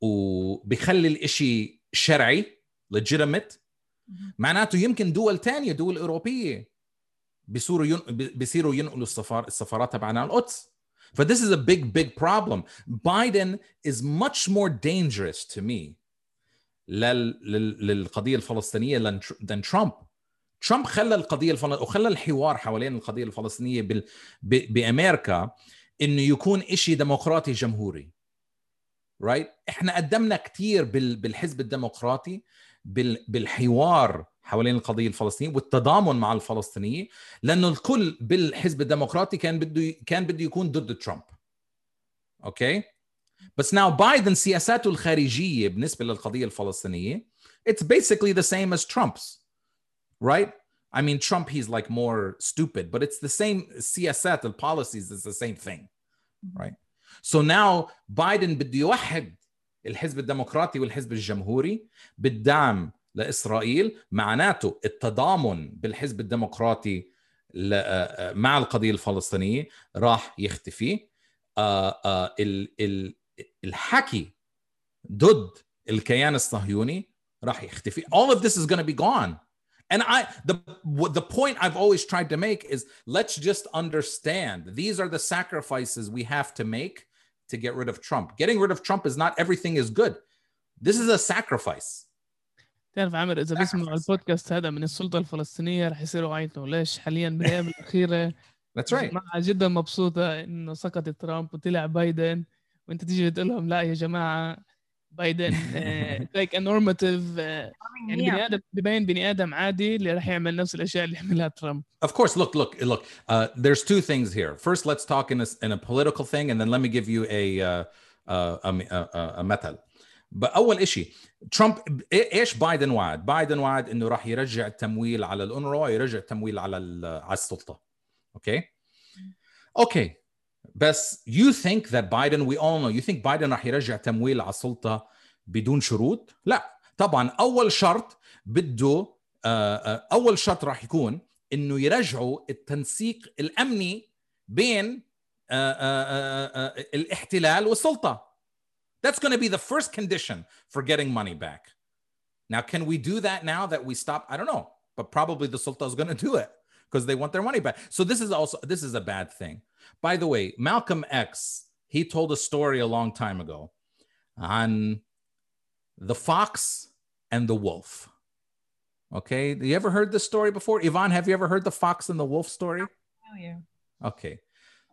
وبيخلي الإشي شرعي legitimate معناته يمكن دول تانية دول أوروبية. بيصيروا ين... بيصيروا ينقلوا السفار السفارات تبعنا القدس. ف this is a big big problem. Biden is much more dangerous to me لل... لل... للقضية الفلسطينية than, Trump. ترامب خلى القضية الفلسطينية وخلى الحوار حوالين القضية الفلسطينية بال... ب... بأمريكا إنه يكون إشي ديمقراطي جمهوري. Right? إحنا قدمنا كثير بال... بالحزب الديمقراطي. بالحوار حوالين القضية الفلسطينية والتضامن مع الفلسطينية لأنه الكل بالحزب الديمقراطي كان بده كان بده يكون ضد ترامب. أوكي؟ بس ناو بايدن سياساته الخارجية بالنسبة للقضية الفلسطينية it's basically the same as Trump's. Right? I mean Trump he's like more stupid but it's the same سياسات the policies is the same thing. right? So now بايدن بده يوحد الحزب الديمقراطي والحزب الجمهوري بالدعم لإسرائيل معناته التضامن بالحزب الديمقراطي مع القضية الفلسطينية راح يختفي. الحكي ضد الكيان الصهيوني راح يختفي. All of this is going to be gone. And i the the point i've always tried to make is let's just understand these are the sacrifices we have to make to get rid of Trump. Getting rid of Trump is not everything is good. This is a sacrifice. تعرف عامر اذا بيسمعوا البودكاست هذا من السلطه الفلسطينيه رح يصيروا يعيطوا ليش حاليا بالايام الاخيره That's right. جماعه جدا مبسوطه انه سقط ترامب وطلع بايدن وانت تيجي تقول لهم لا يا جماعه بايدن لايك نورماتيف يعني بني ادم ببين بني ادم عادي اللي راح يعمل نفس الاشياء اللي عملها ترامب Of course, look, look, look. Uh, there's two things here. First, let's talk in a, in a political thing, and then let me give you a uh, uh, a, a, a مثل. أول شيء ترامب ايش بايدن وعد؟ بايدن وعد انه راح يرجع التمويل على الأونروا يرجع التمويل على على السلطة. اوكي؟ اوكي بس you think that Biden we all know you think Biden راح يرجع تمويل على السلطة بدون شروط؟ لا طبعا أول شرط بده أول شرط راح يكون انه يرجعوا التنسيق الامني بين آآ آآ الاحتلال والسلطه. That's going to be the first condition for getting money back. Now, can we do that now that we stop? I don't know, but probably the sulta is going to do it because they want their money back. So this is also this is a bad thing. By the way, Malcolm X he told a story a long time ago on the fox and the wolf. Okay. You ever heard this story before? Yvonne, have you ever heard the fox and the wolf story? Oh, yeah. Okay.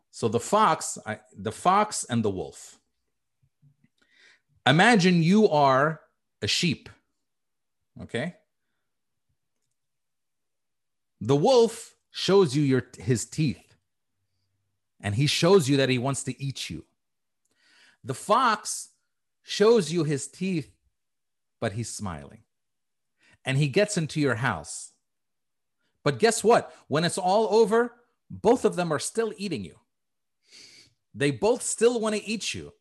So the fox, I, the fox and the wolf. Imagine you are a sheep. Okay. The wolf shows you your his teeth. And he shows you that he wants to eat you. The fox shows you his teeth, but he's smiling and he gets into your house. But guess what? When it's all over, both of them are still eating you. They both still want to eat you,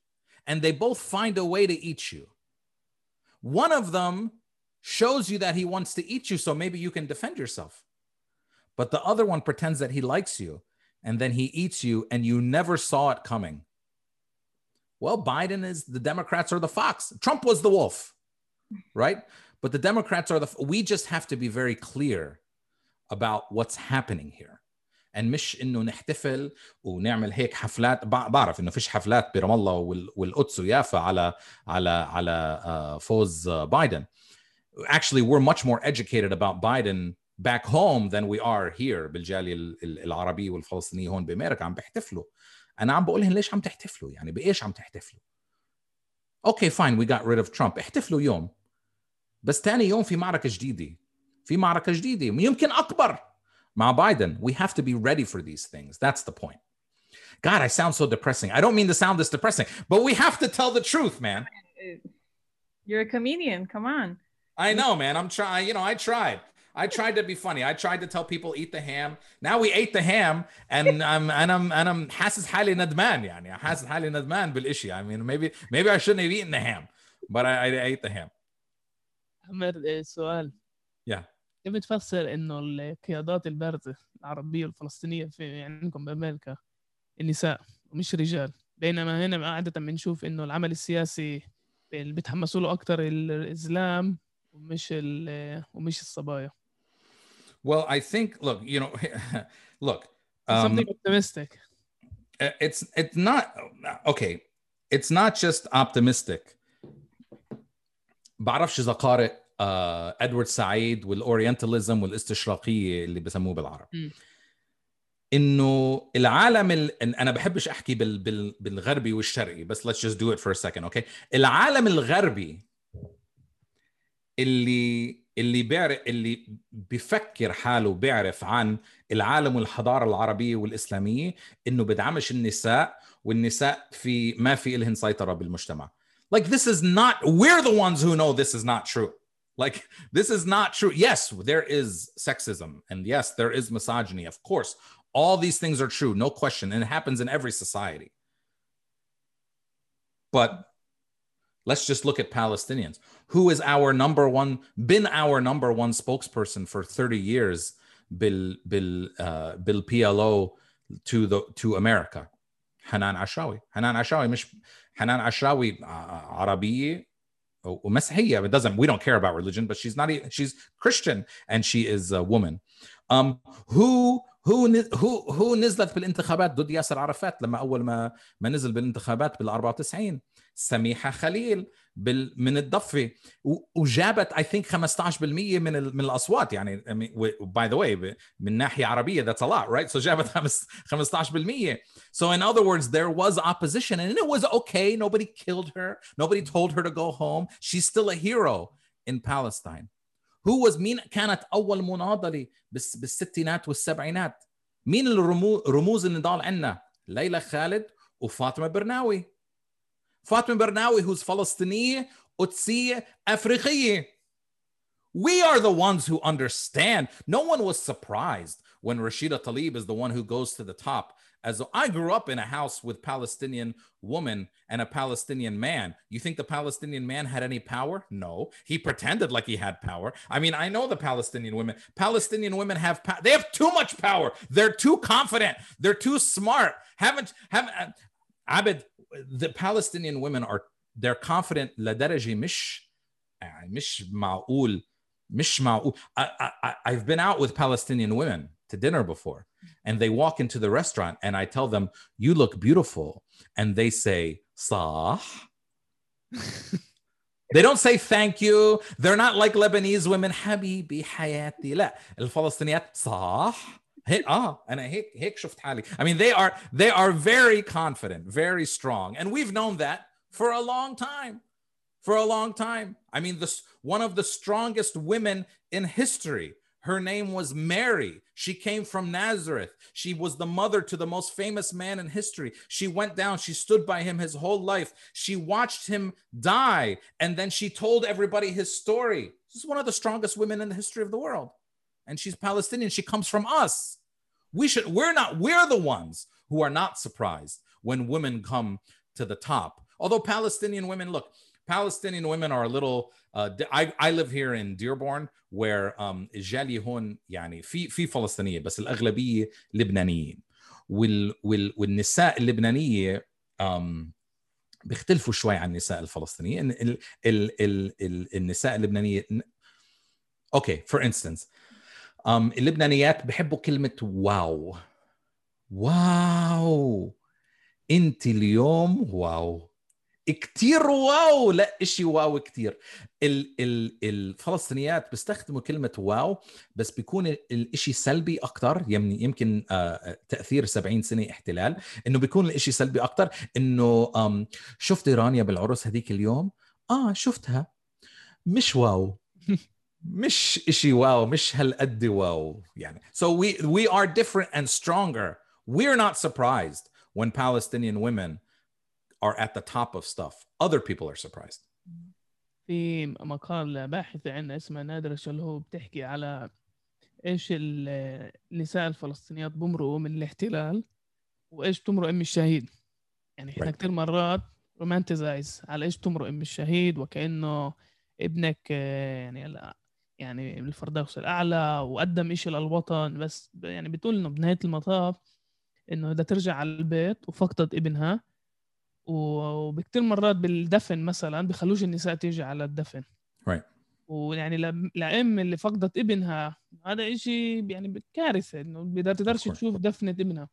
and they both find a way to eat you. One of them shows you that he wants to eat you, so maybe you can defend yourself. But the other one pretends that he likes you, and then he eats you, and you never saw it coming. Well, Biden is the Democrats are the fox. Trump was the wolf, right? But the Democrats are the, we just have to be very clear about what's happening here. and مش انه نحتفل ونعمل هيك حفلات بعرف انه فيش حفلات برام الله والقدس ويافا على على على فوز بايدن. Actually, we're much more educated about Biden back home than we are here بالجالية العربية والفلسطينية هون بأمريكا عم بيحتفلوا. أنا عم بقول لهم ليش عم تحتفلوا؟ يعني بإيش عم تحتفلوا؟ Okay, fine, we got rid of Trump. احتفلوا يوم. بس تاني يوم في معركة جديدة. في معركة جديدة يمكن أكبر. مع بايدن we have to be ready for these things that's the point god i sound so depressing i don't mean to sound this depressing but we have to tell the truth man You're a comedian. Come on. i know man i'm trying you know i tried I tried to be funny. I tried to tell people eat the ham. Now we ate the ham, and I'm and I'm and I'm hasis highly nadman, yani. Hasis highly nadman bil. I mean, maybe maybe I shouldn't have eaten the ham, but I, ate the ham. Amer, eh, سؤال. Yeah. كيف تفسر إنه القيادات البارزة العربية الفلسطينية في عندكم بأمريكا النساء ومش رجال بينما هنا عادة بنشوف إنه العمل السياسي بيتحمسوا له أكثر الإسلام ومش ومش الصبايا Well, I think look, you know, look, um, something optimistic it's it's not okay. It's not just optimistic. بعرفش اذا قارئ آه ادوارد سعيد والاورينتاليزم والاستشراقيه اللي بسموه بالعرب م. انه العالم ال... إن انا بحبش احكي بال... بال... بالغربي والشرقي بس let's just do it for a second okay العالم الغربي اللي اللي بيعرف اللي بيفكر حاله بيعرف عن العالم والحضاره العربيه والاسلاميه انه بدعمش النساء والنساء في ما في لهن سيطره بالمجتمع like this is not we're the ones who know this is not true like this is not true yes there is sexism and yes there is misogyny of course all these things are true no question and it happens in every society but let's just look at palestinians who is our number one been our number one spokesperson for 30 years bill bill uh, bill plo to the to america حنان عشراوي حنان عشراوي مش حنان عشراوي ع- عربية ومسيحية it doesn't we don't care about religion but she's not e- she's Christian and she is a woman um who who ن- who who نزلت بالانتخابات ضد ياسر عرفات لما اول ما ما نزل بالانتخابات بال 94 سميحة خليل بال من الضفة و- وجابت I think 15% من ال- من الاصوات يعني I mean, و- by the way ب- من ناحية عربية that's a lot right so جابت خمس 15% So, in other words, there was opposition and it was okay. Nobody killed her. Nobody told her to go home. She's still a hero in Palestine. Who was مين كانت أول مناضلة بس بالستينات والسبعينات؟ مين الرمو- رموز النضال عندنا؟ ليلى خالد وفاطمة برناوي. Fatima Bernawi, who's Palestinian, Utsi, Afriqiyi. We are the ones who understand. No one was surprised when Rashida Tlaib is the one who goes to the top. As I grew up in a house with Palestinian woman and a Palestinian man. You think the Palestinian man had any power? No, he pretended like he had power. I mean, I know the Palestinian women. Palestinian women have pa- they have too much power. They're too confident. They're too smart. Haven't haven't uh, Abed the Palestinian women are they're confident لدرجة مش يعني مش معقول مش معقول I, I, I've been out with Palestinian women to dinner before and they walk into the restaurant and I tell them you look beautiful and they say صح they don't say thank you they're not like Lebanese women حبيبي حياتي لا الفلسطينيات صح هيك اه انا هيك هيك شفت حالي I mean they are they are very confident very strong and we've known that for a long time for a long time I mean this one of the strongest women in history her name was Mary. She came from Nazareth. She was the mother to the most famous man in history. She went down, she stood by him his whole life. She watched him die, and then she told everybody his story. This is one of the strongest women in the history of the world. And she's Palestinian. She comes from us. We should, we're not, we're the ones who are not surprised when women come to the top. Although Palestinian women, look, Palestinian women are a little. Uh, I I live here in Dearborn where um الجالية هون يعني في في فلسطينية بس الأغلبية لبنانيين وال وال والنساء اللبنانية um بيختلفوا شوي عن النساء الفلسطينية ال ال ال ال ال النساء اللبنانية اوكي فور انستنس um اللبنانيات بحبوا كلمة واو. واو. انت اليوم واو. كتير واو. لا إشي واو كتير. ال ال الفلسطينيات بيستخدموا كلمة واو بس بيكون الإشي سلبي أكتر. يمكن آه تأثير 70 سنة احتلال. إنه بيكون الإشي سلبي أكتر. إنه آم شفت رانيا بالعرس هذيك اليوم؟ آه شفتها. مش واو. مش اشي واو مش هالقد واو يعني so we we are different and stronger we're not surprised when Palestinian women are at the top of stuff. Other people are surprised. في مقال باحثة عندنا اسمها نادرة اللي هو بتحكي على ايش ال- النساء الفلسطينيات بمرقوا من الاحتلال وايش بتمرق ام الشهيد يعني احنا Right. كتير مرات رومانتيزايز على ايش بتمرق ام الشهيد وكانه ابنك آه، يعني لا يعني الفردوس الأعلى وقدم إشي للوطن بس يعني بتقول إنه بنهاية المطاف إنه بدها ترجع على البيت وفقدت ابنها و- وبكتير مرات بالدفن مثلا بخلوش النساء تيجي على الدفن Right. ويعني لأم اللي فقدت ابنها هذا إشي يعني كارثة إنه بدها تقدرش. تشوف دفنة ابنها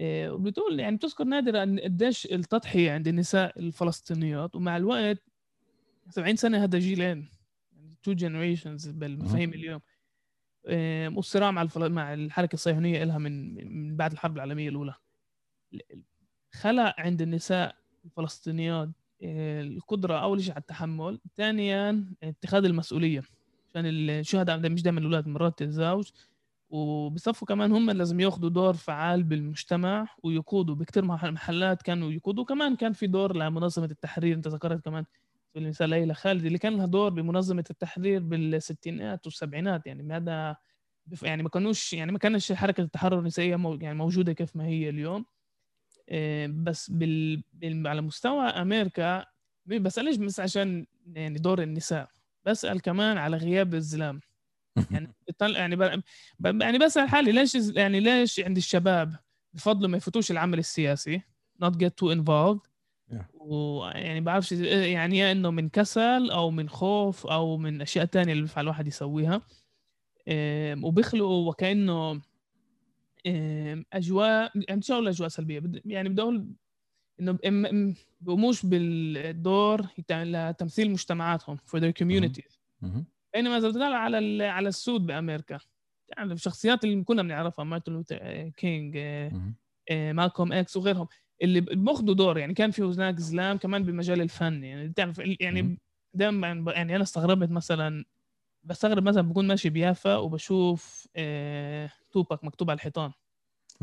إيه، وبتقول يعني بتذكر نادرة أن قديش التضحية عند النساء الفلسطينيات ومع الوقت 70 سنة هذا جيلين تو جنريشنز بالمفاهيم اليوم. والصراع مع الفل... مع الحركة الصهيونية إلها من من بعد الحرب العالمية الأولى. خلق عند النساء الفلسطينيات إيه، القدرة أول شيء على التحمل ثانيا اتخاذ المسؤولية. عشان الشهداء مش دائما الأولاد مرات الزوج وبصفوا كمان هم لازم ياخذوا دور فعال بالمجتمع ويقودوا بكتير مح- محلات كانوا يقودوا. كمان كان في دور لمنظمة التحرير أنت ذكرت كمان. سبيل المثال ليلى خالد اللي كان لها دور بمنظمة التحرير بالستينات والسبعينات يعني هذا بف- يعني ما كانوش يعني ما كانش حركة التحرر النسائية مو يعني موجودة كيف ما هي اليوم إيه، بس بال... بال... على مستوى أمريكا ما بسألش بس عشان يعني دور النساء بسأل كمان على غياب الزلام يعني بطل- يعني ب... ب... يعني بسأل حالي ليش يعني ليش عند الشباب بفضلوا ما يفوتوش العمل السياسي not get too involved. ويعني بعرفش يعني يا إنه من كسل أو من خوف أو من أشياء تانية اللي بينفع الواحد يسويها. إم، وبيخلقوا وكأنه إم، أجواء يعني مش هقول اجواء سلبيه يعني بدي أقول إنه بيقوموش بالدور لتمثيل مجتمعاتهم for their communities. مهم. بينما إذا بتطلع على على السود بأمريكا يعني الشخصيات اللي كنا بنعرفها مارتن لوثر كينج. آه، مالكوم إكس وغيرهم. اللي بياخذوا دور يعني كان في هناك زلام كمان بمجال الفن يعني بتعرف مهم. يعني دائما يعني أنا استغربت مثلا بستغرب مثلا بكون ماشي بيافا وبشوف آه، توباك مكتوب على الحيطان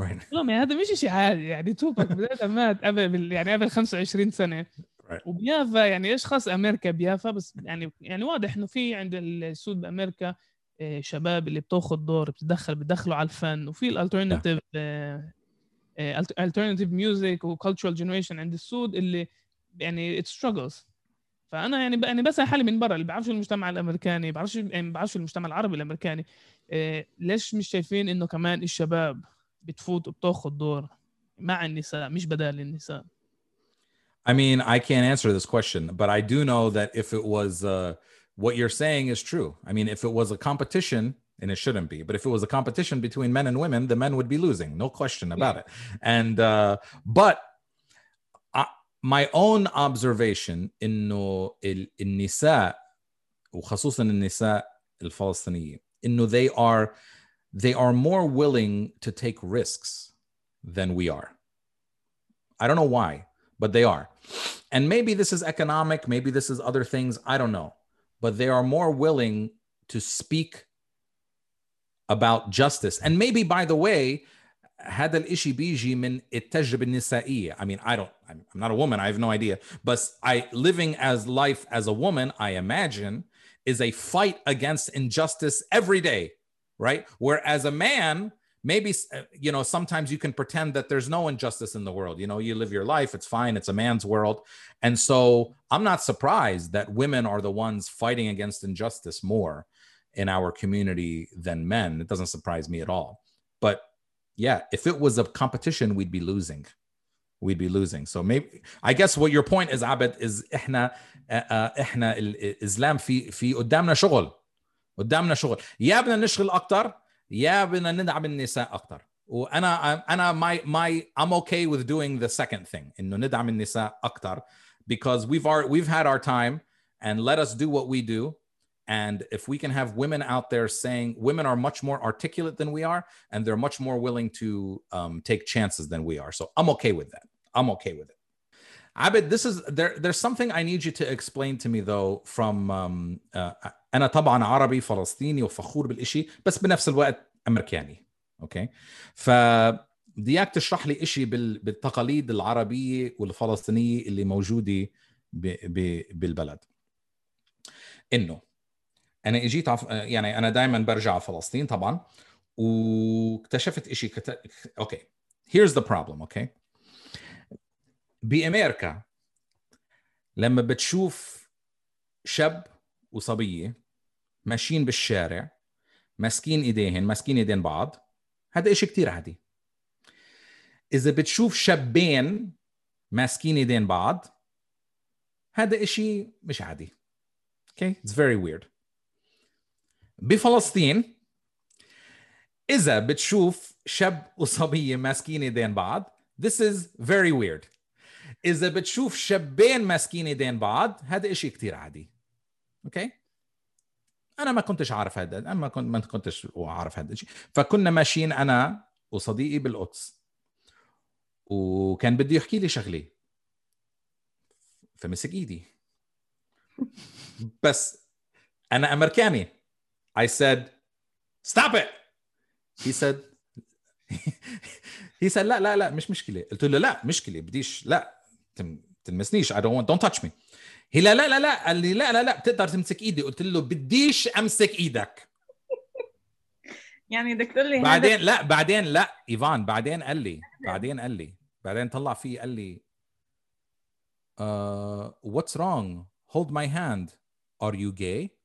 Right. لهم يعني هذا مش شيء عادي يعني توباك بداية مات قبل يعني قبل 25 سنة Right. وبيافا يعني إيش خاص أمريكا بيافا بس يعني يعني واضح إنه في عند السود بأمريكا آه، شباب اللي بتأخذ دور بتدخل بتدخلوا على الفن وفي الالترناتيف الترناتيف ميوزك وكالتشرال جنريشن عند السود اللي يعني ات struggles فأنا يعني يعني بسال حالي من برا اللي بعرفش المجتمع الأمريكاني بعرفش يعني بعرفش المجتمع العربي الأمريكاني آه، ليش مش شايفين إنه كمان الشباب بتفوت وبتاخذ دور مع النساء مش بدال النساء I mean, I can't answer this question, but I do know that if it was uh, what you're saying is true. I mean, if it was a competition, and it shouldn't be, but if it was a competition between men and women, the men would be losing, no question about it. And uh, but I, my own observation إنه ال- النساء وخصوصا النساء الفلسطينيين إنه they are they are more willing to take risks than we are. I don't know why but they are. And maybe this is economic, maybe this is other things, I don't know. But they are more willing to speak about justice. And maybe, by the way, هذا الإشي بيجي من التجربة النسائية. I mean, I don't, I'm I'm not a woman, I have no idea. But I living as life as a woman, I imagine, is a fight against injustice every day, right? Whereas a man, maybe uh, you know sometimes you can pretend that there's no injustice in the world you know you live your life it's fine it's a man's world and so i'm not surprised that women are the ones fighting against injustice more in our community than men it doesn't surprise me at all but yeah if it was a competition we'd be losing we'd be losing so maybe i guess what your point is abed is احنا احنا الاسلام في في قدامنا شغل قدامنا شغل يا بدنا نشتغل اكثر يا بدنا ندعم النساء اكثر وانا انا my my I'm okay with doing the second thing انه ندعم النساء اكثر because we've our, we've had our time and let us do what we do and if we can have women out there saying women are much more articulate than we are and they're much more willing to um, take chances than we are so i'm okay with that i'm okay with it Abed, this is there. There's something I need you to explain to me though. From um, uh, أنا طبعا عربي فلسطيني وفخور بالإشي بس بنفس الوقت أمريكاني. أوكي. ف بدي اياك تشرح لي إشي بال- بالتقاليد العربية والفلسطينية اللي موجودة ب- ب- بالبلد. إنه أنا إجيت عف... يعني أنا دائما برجع على فلسطين طبعا واكتشفت شيء كت... أوكي here's the problem أوكي. بأمريكا لما بتشوف شاب وصبية ماشيين بالشارع ماسكين إيديهن ماسكين إيدين بعض هذا إشي كتير عادي. إذا بتشوف شابين ماسكين إيدين بعض هذا إشي مش عادي. أوكي؟ اتس فيري ويرد بفلسطين إذا بتشوف شاب وصبيه ماسكين إيدين بعض this is very weird. إذا بتشوف شابين ماسكين إيدين بعض هذا إشي كتير عادي. أوكي أنا ما كنتش عارف هذا أنا ما كنت ما كنتش عارف هذا الشيء فكنا ماشيين أنا وصديقي بالقدس. وكان بده يحكي لي شغلة. فمسك إيدي. بس أنا أمريكاني. I said stop it. He said he said لا لا لا مش مشكلة. قلت له لا مشكلة بديش لا تلمسنيش I don't want don't touch me. هي لا لا لا لا قال لي لا لا لا بتقدر تمسك ايدي. قلت له بديش امسك إيدك. يعني بدك تقول لي بعدين لا بعدين لا إيفان بعدين قال لي بعدين قال لي بعدين طلع فيه قال لي uh, what's wrong? Hold my hand. Are you gay?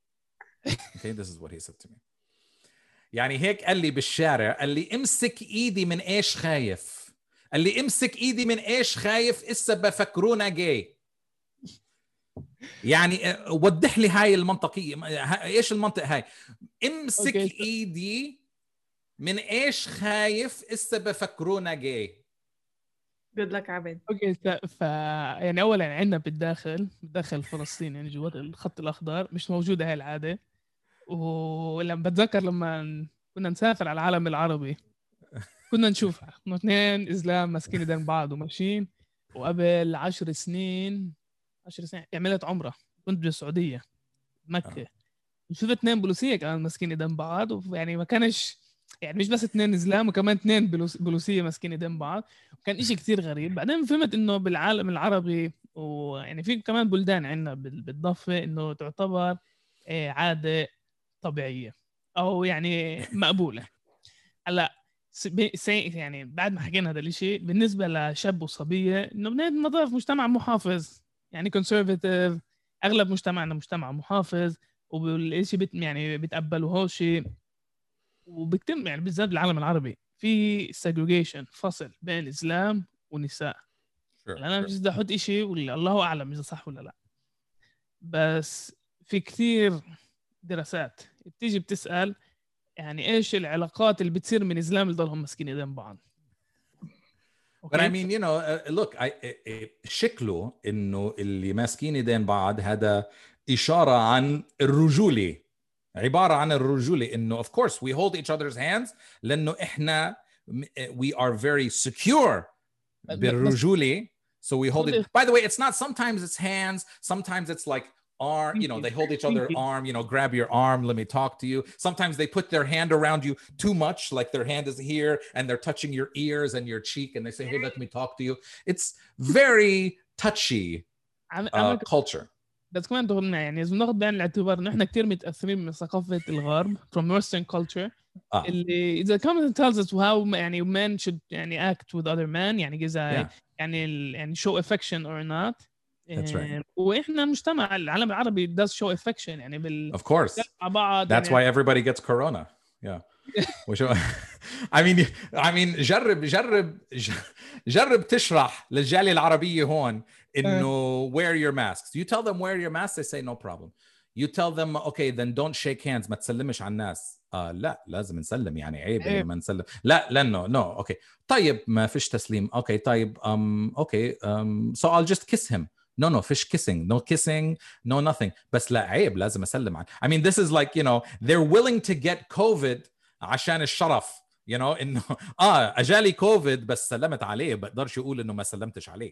Okay this is what he said to me. يعني هيك قال لي بالشارع قال لي امسك ايدي من إيش خايف؟ قال لي امسك ايدي من إيش خايف؟ إسا بفكرونا جاي يعني آه، وضح لي هاي المنطقية. إيش المنطق هاي؟ امسك okay. ايدي من إيش خايف؟ إسا بفكرونا جاي جود لك عبد. أوكي ف يعني اولا عندنا بالداخل بالداخل فلسطين يعني جوا الخط الأخضر مش موجودة هاي العادة. ولما بتذكر لما كنا نسافر على العالم العربي كنا نشوفها. إنه اثنين إسلام ماسكين إيدين بعض وماشيين. وقبل عشر سنين عشر سنين عملت عمرة. كنت بالسعودية مكة. آه. شفت اثنين بوليسية كانوا ماسكين إيدين بعض. ويعني ما كانش يعني مش بس اثنين إسلام وكمان اثنين بوليسية ماسكين إيدين بعض. وكان إشي كتير غريب. بعدين فهمت إنه بالعالم العربي ويعني في كمان بلدان عندنا بالضفة إنه تعتبر آه، عادة طبيعية أو يعني مقبولة. هلأ يعني بعد ما حكينا هذا الشيء بالنسبة لشاب وصبية إنه بنضاف مجتمع محافظ. يعني كونسرفتيف أغلب مجتمعنا مجتمع محافظ والشيء بت يعني بيتقبلوا شيء وبتم يعني بالذات بالعالم العربي في سيجريجيشن فصل بين اسلام ونساء sure, أنا مش بدي أحط شيء ولا الله أعلم إذا صح ولا لأ. بس في كثير دراسات بتيجي بتسأل يعني إيش العلاقات اللي بتصير من إسلام اللي ضلهم ماسكين إيدين بعض؟ But I mean, you know, uh, look, I, شكله إنه اللي ماسكين إيدين بعض هذا إشارة عن الرجولة عبارة عن الرجولة إنه of course we hold each other's hands لأنه إحنا we are very secure بالرجولة so we hold it. by the way it's not sometimes it's hands sometimes it's like arm you know they hold each other arm you know grab your arm let me talk to you sometimes they put their hand around you too much like their hand is here and they're touching your ears and your cheek and they say hey let me talk to you it's very touchy uh, culture بس كمان دخلنا يعني لازم ناخذ بعين الاعتبار انه احنا كثير متاثرين من ثقافه الغرب from western culture آه. اللي اذا كمان tells us how يعني men should يعني act with other men يعني اذا yeah. يعني يعني show affection or not That's right. آه، واحنا مجتمع العالم العربي does show affection يعني بال Of course. مع بعض That's يعني... why everybody gets corona. Yeah. وشو I mean I mean جرب جرب جرب تشرح للجالية العربية هون انه wear your masks. You tell them wear your mask they say no problem. You tell them okay then don't shake hands ما تسلمش على الناس. آه لا لازم نسلم يعني عيب إيه. ما نسلم لا لانه نو اوكي طيب ما فيش تسليم اوكي طيب um okay um so I'll just kiss him no no fish kissing no kissing no nothing بس لا عيب لازم اسلم عن I mean this is like you know they're willing to get COVID عشان الشرف you know انه اه اجالي كوفيد بس سلمت عليه بقدرش يقول انه ما سلمتش عليه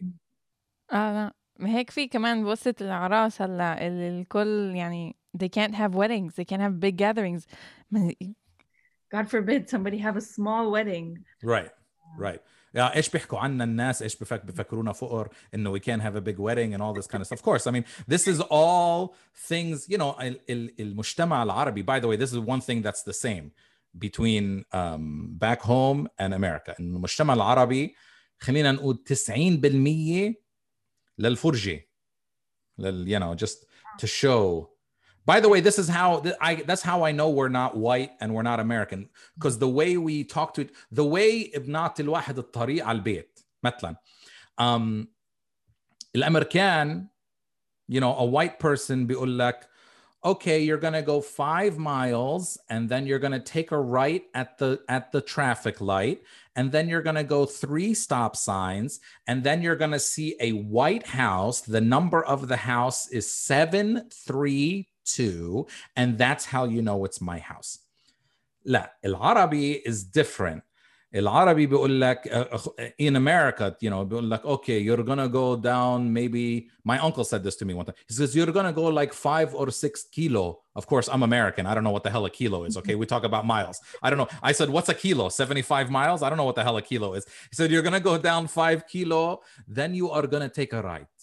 اه لا هيك في كمان بوسط الاعراس هلا الكل يعني they can't have weddings they can't have big gatherings God forbid somebody have a small wedding right right yeah ايش بيحكوا عنا الناس ايش بفك بفكرونا فقر انه we can have a big wedding and all this kind of stuff of course I mean this is all things you know ال- ال- المجتمع العربي by the way this is one thing that's the same between um, back home and America انه المجتمع العربي خلينا نقول 90% للفرجه لل you know just to show by the way this is how th- I that's how I know we're not white and we're not American because the way we talk to it the way بنعطي الواحد الطريق على البيت مثلا um, الامريكان you know a white person بيقول لك okay you're going to go 5 miles and then you're going to take a right at the at the traffic light and then you're going to go three stop signs and then you're going to see a white house the number of the house is 732 and that's how you know it's my house لا العربي is different العربي بيقول لك uh, in America you know بيقول لك okay you're gonna go down maybe my uncle said this to me one time he says you're gonna go like five or six kilo of course I'm American I don't know what the hell a kilo is okay we talk about miles I don't know I said what's a kilo 75 miles I don't know what the hell a kilo is he said you're gonna go down five kilo then you are gonna take a right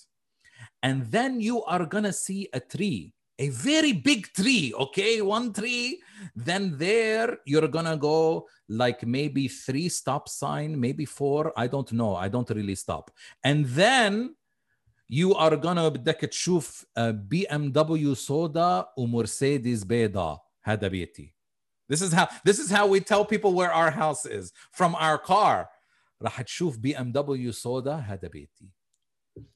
and then you are gonna see a tree a very big tree okay one tree then there you're gonna go like maybe three stop sign maybe four i don't know i don't really stop and then you are gonna بدك تشوف بي ام دبليو سودا ومرسيدس بيضاء هذا بيتي this is how this is how we tell people where our house is from our car راح تشوف بي ام دبليو سودا هذا بيتي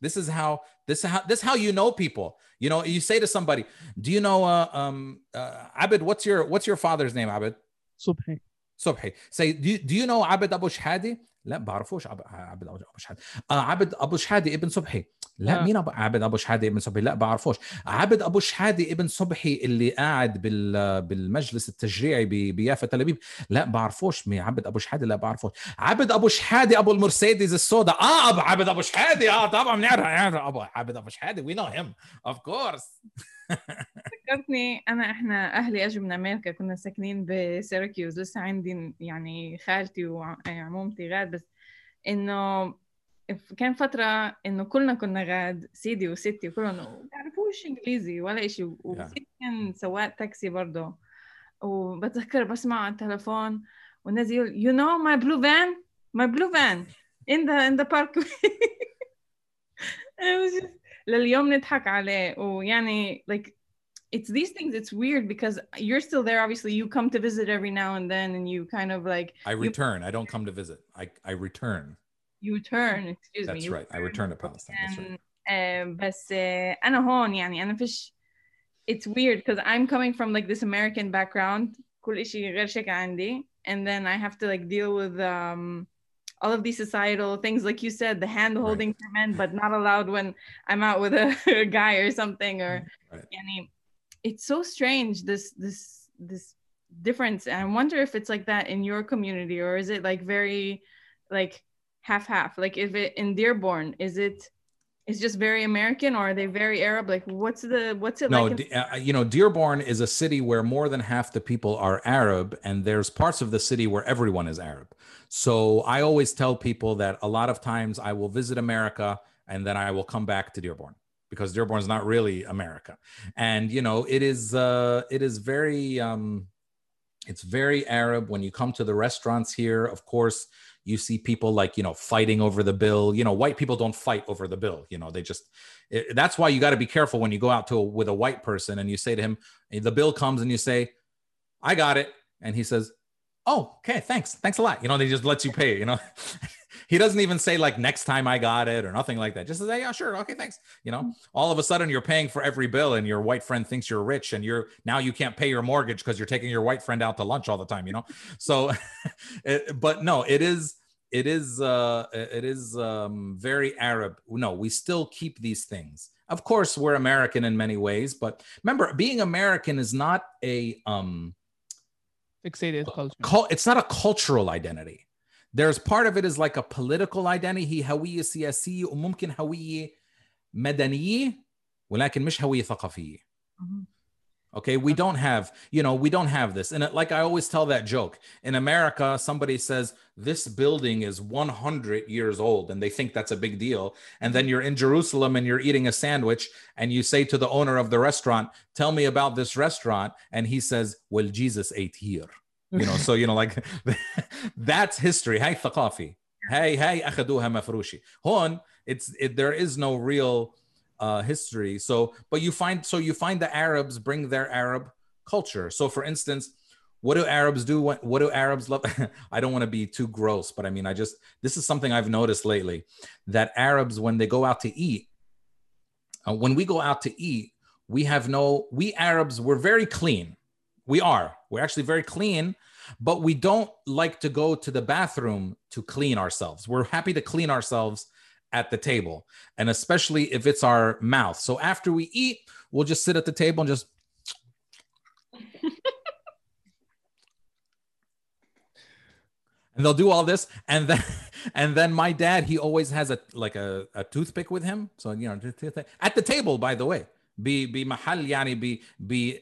This is how this how this how you know people. You know, you say to somebody, "Do you know uh, um, uh, Abed? What's your what's your father's name, Abed?" Subhi. Subhi. Say, do you, do you know Abed Abu Shehadeh? لا بعرفوش. عب- عبد أبو شحادي آه عبد أبو شحادي ابن صبحي. لا آه. مين عبد أبو شحادي ابن صبحي؟ لا بعرفوش. عبد أبو شحادي ابن صبحي اللي قاعد بال بالمجلس التشريعي ب- بيافا تل أبيب. لا بعرفوش. مين عبد أبو شحادي لا بعرفوش. عبد أبو شحادي أبو المرسيدس السوداء. آه أبو عبد أبو شحادي آه طبعا بنعرف. عبد أبو شحادي we know him. Of course. فكرتني أنا إحنا أهلي أجوا من أمريكا كنا ساكنين بسيراكيوز لسه عندي يعني خالتي وعمومتي غاد. بس إنه كان فترة إنه كلنا كنا غاد سيدي وستي وكلنا ما بيعرفوش إنجليزي ولا إشي. وسيدي كان سواق تاكسي برضه. وبتذكر بسمع على التلفون والناس يقول blue van? My blue van. In the in the park. It was just- لليوم نضحك عليه. ويعني like it's these things it's weird because you're still there obviously you come to visit every now and then and you kind of like I return I don't come to visit I I return you turn excuse me that's you right I return to Palestine that's right and, uh, بس uh, أنا هون يعني أنا فيش it's weird because I'm coming from like this American background كل إشي غير شكل عندي and then I have to like deal with um all of these societal things like you said the hand holding for men but not allowed when I'm out with a, a guy or something or Right. يعني it's so strange this this this difference. And I wonder if it's like that in your community or is it like very like half half like if it in Dearborn is it's just very American or are they very Arab? Like what's the what's it no like in- uh, you know dearborn is a city where more than half the people are arab and there's parts of the city where everyone is arab. So i always tell people that a lot of times i will visit america and then i will come back to dearborn because dearborn is not really america. And you know it is uh it is very um it's very arab. When you come to the restaurants here of course you see people like you know fighting over the bill. You know white people don't fight over the bill. You know they just it- that's why you got to be careful when you go out to a, with a white person and you say to him the bill comes and you say i got it. And he says oh okay thanks. Thanks a lot. You know they just let you pay you know? He doesn't even say like next time i got it or nothing like that. Just say yeah sure okay thanks you know? All of a sudden you're paying for every bill and your white friend thinks you're rich and you're now you can't pay your mortgage because you're taking your white friend out to lunch all the time you know? So it, but no it is it is uh it is um very arab. No we still keep these things. Of course we're american in many ways but remember being american is not a um fixated culture cul- it's not a cultural identity there's part of it is like a political identity هي هوية سياسية وممكن هوية مدنية ولكن مش هوية ثقافية Mhm. Okay, we don't have, you know, we don't have this. And it, like I always tell that joke in America, somebody says this building is 100 years old and they think that's a big deal. And then you're in Jerusalem and you're eating a sandwich and you say to the owner of the restaurant, Tell me about this restaurant. And he says, Well, Jesus ate here. You know, so, you know, like that's history. Hey, ثقافي. Hey, hey, أخذوها مفروشي. Hon, it's, it, there is no real uh, history. So, but you find so you find the Arabs bring their Arab culture. So, for instance, what do Arabs do? What, what do Arabs love? I don't want to be too gross, but I mean, I just this is something I've noticed lately that Arabs when they go out to eat, uh, when we go out to eat, we have no we Arabs we're very clean. We are. We're actually very clean, but we don't like to go to the bathroom to clean ourselves. We're happy to clean ourselves at the table, and especially if it's our mouth. So after we eat, we'll just sit at the table and just. and they'll do all this, and then and then my dad he always has a like a, a toothpick with him. So you know at the table, by the way, be بمحل يعني ب ب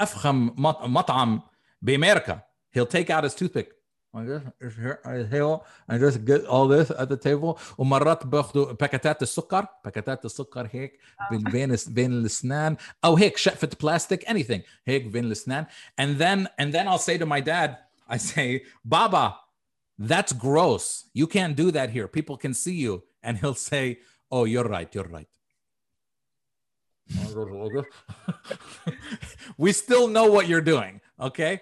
افخم مطعم بامريكا. He'll take out his toothpick I just here I just get all this at the table ومرات باخذوا باكيتات السكر باكيتات السكر هيك بين بين بين الاسنان او هيك شقفه بلاستيك anything هيك بين الاسنان and then and then I'll say to my dad I say Baba that's gross you can't do that here people can see you and he'll say oh you're right you're right we still know what you're doing okay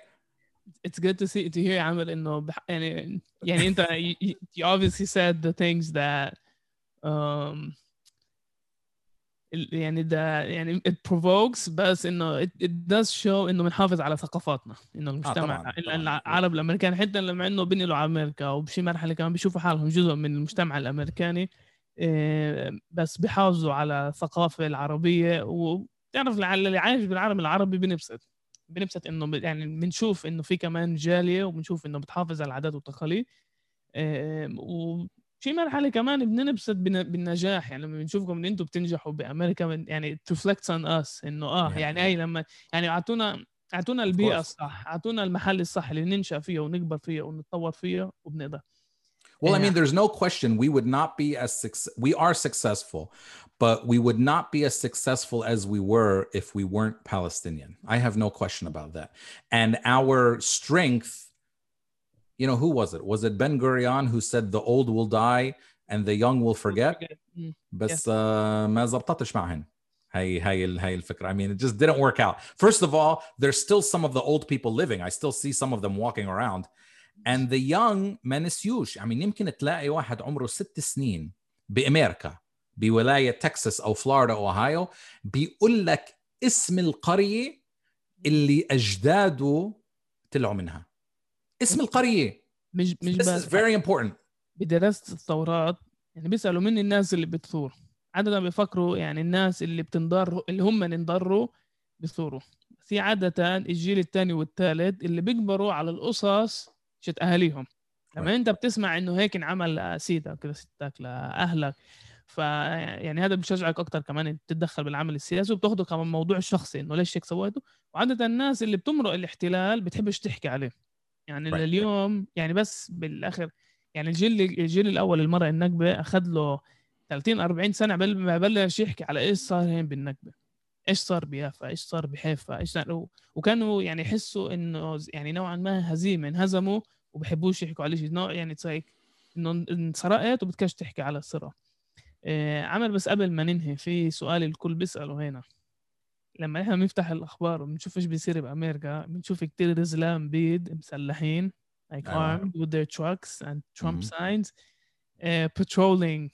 It's good to see to hear عامر إنه. يعني يعني أنت you, you obviously said the things that um يعني ده يعني it provokes بس إنه it, it does show إنه بنحافظ على ثقافاتنا إنه المجتمع طبعاً، ال- طبعاً. العرب الأمريكان حتى لما إنه بينقلوا على أمريكا وبشي مرحلة كمان بيشوفوا حالهم جزء من المجتمع الأمريكاني إيه، بس بيحافظوا على الثقافة العربية وبتعرف اللي عايش بالعالم العربي بنبسط بنبسط إنه يعني بنشوف إنه في كمان جالية وبنشوف إنه بتحافظ على العادات والتقاليد وفي مرحلة كمان بننبسط بن- بالنجاح يعني لما بنشوفكم إن أنتم بتنجحوا بأمريكا من- يعني reflects on us إنه آه. يعني هي لما يعني أعطونا أعطونا البيئة. الصح أعطونا المحل الصح اللي ننشأ فيه ونكبر فيه ونتطور فيه وبنقدر Well, I mean, there's no question we would not be as we are successful, but we would not be as successful as we were if we weren't Palestinian. I have no question about that. And our strength, you know, who was it? Was it Ben Gurion who said the old will die and the young will forget? Mm. بس uh, ما زبطتش معهن. هاي هاي ال- هاي الفكرة. I mean, it just didn't work out. First of all, there's still some of the old people living. I still see some of them walking around. And the young ما نسيوش. I mean, يمكن تلاقي واحد عمره ست سنين بأمريكا بولاية تكساس أو فلوريدا أو أوهايو بيقول لك اسم القرية اللي أجداده طلعوا منها. اسم القرية. مش مش This is very important. بدراسة الثورات يعني بيسألوا من الناس اللي بتثور عادة بيفكروا يعني الناس اللي بتنضر اللي هم انضروا بيثوروا في عادة الجيل الثاني والثالث اللي بيكبروا على القصص شت أهاليهم لما. أنت بتسمع إنه هيك انعمل لسيدك لستك لأهلك ف يعني هذا بيشجعك أكتر كمان تتدخل بالعمل السياسي وبتاخده كمان موضوع شخصي إنه ليش هيك سويته وعادة الناس اللي بتمرق الاحتلال بتحبش تحكي عليه. يعني Right. اليوم يعني بس بالآخر يعني الجيل الجيل الأول المره النكبة أخذ له 30 40 سنة قبل ما بلش يحكي على إيش صار هين بالنكبة. إيش صار بيافا؟ إيش صار بحيفا؟ إيش صار؟ وكانوا يعني يحسوا إنه يعني نوعا ما هزيمة انهزموا وبحبوش يحكوا على شيء نوع يعني تسايك إنه انسرقت وبتكش تحكي على آه عمل بس قبل ما ننهي في سؤال الكل بيسأله هنا لما إحنا بنفتح الأخبار وبنشوف إيش بيصير بأمريكا بنشوف كتير زلام بيض مسلحين like أيوة. armed with their trucks and Trump signs uh, patrolling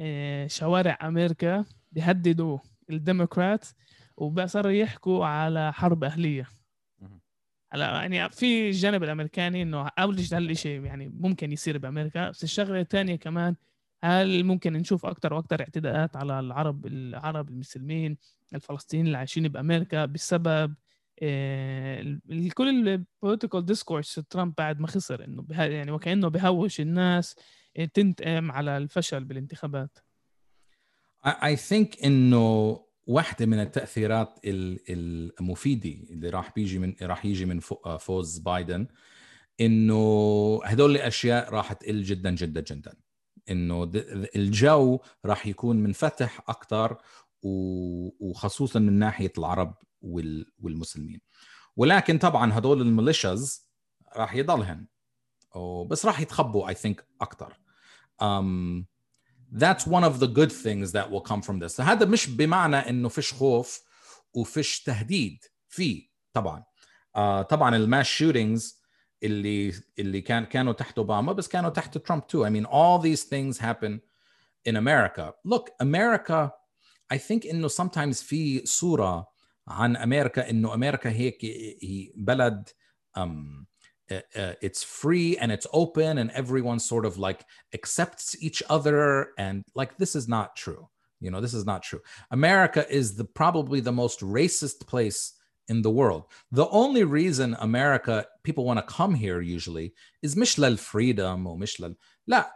uh, شوارع أمريكا بيهددوا الديمقراط وصاروا يحكوا على حرب أهلية. هلا يعني في الجانب الأمريكاني إنه أول شيء هالشيء يعني ممكن يصير بأمريكا بس الشغلة الثانية كمان هل ممكن نشوف أكثر وأكثر اعتداءات على العرب العرب المسلمين الفلسطينيين اللي عايشين بأمريكا بسبب آه، كل البوليتيكال ديسكورس ترامب بعد ما خسر إنه يعني وكأنه بهوش الناس تنتقم على الفشل بالانتخابات. I, think إنه واحدة من التأثيرات ال- المفيدة اللي راح بيجي من راح يجي من فو- فوز بايدن إنه هدول الأشياء راح تقل جدا جدا جدا. إنه الجو راح يكون منفتح أكثر وخصوصا من ناحية العرب وال- والمسلمين. ولكن طبعا هدول الميليشياز راح يضلهن بس راح يتخبوا I think أكثر um, that's one of the good things that will come from this. هذا مش بمعنى إنه فيش خوف وفيش تهديد. في طبعا. آه طبعا الماس شوتينجز اللي اللي كان كانوا تحت اوباما بس كانوا تحت ترامب too I mean all these things happen in America look America I think انه sometimes في صورة عن امريكا انه امريكا هيك هي بلد um, uh, uh, it's free and it's open and everyone sort of like accepts each other and like this is not true you know this is not true america is the probably the most racist place in the world the only reason america people want to come here usually is مش للفريدم ومش لل لا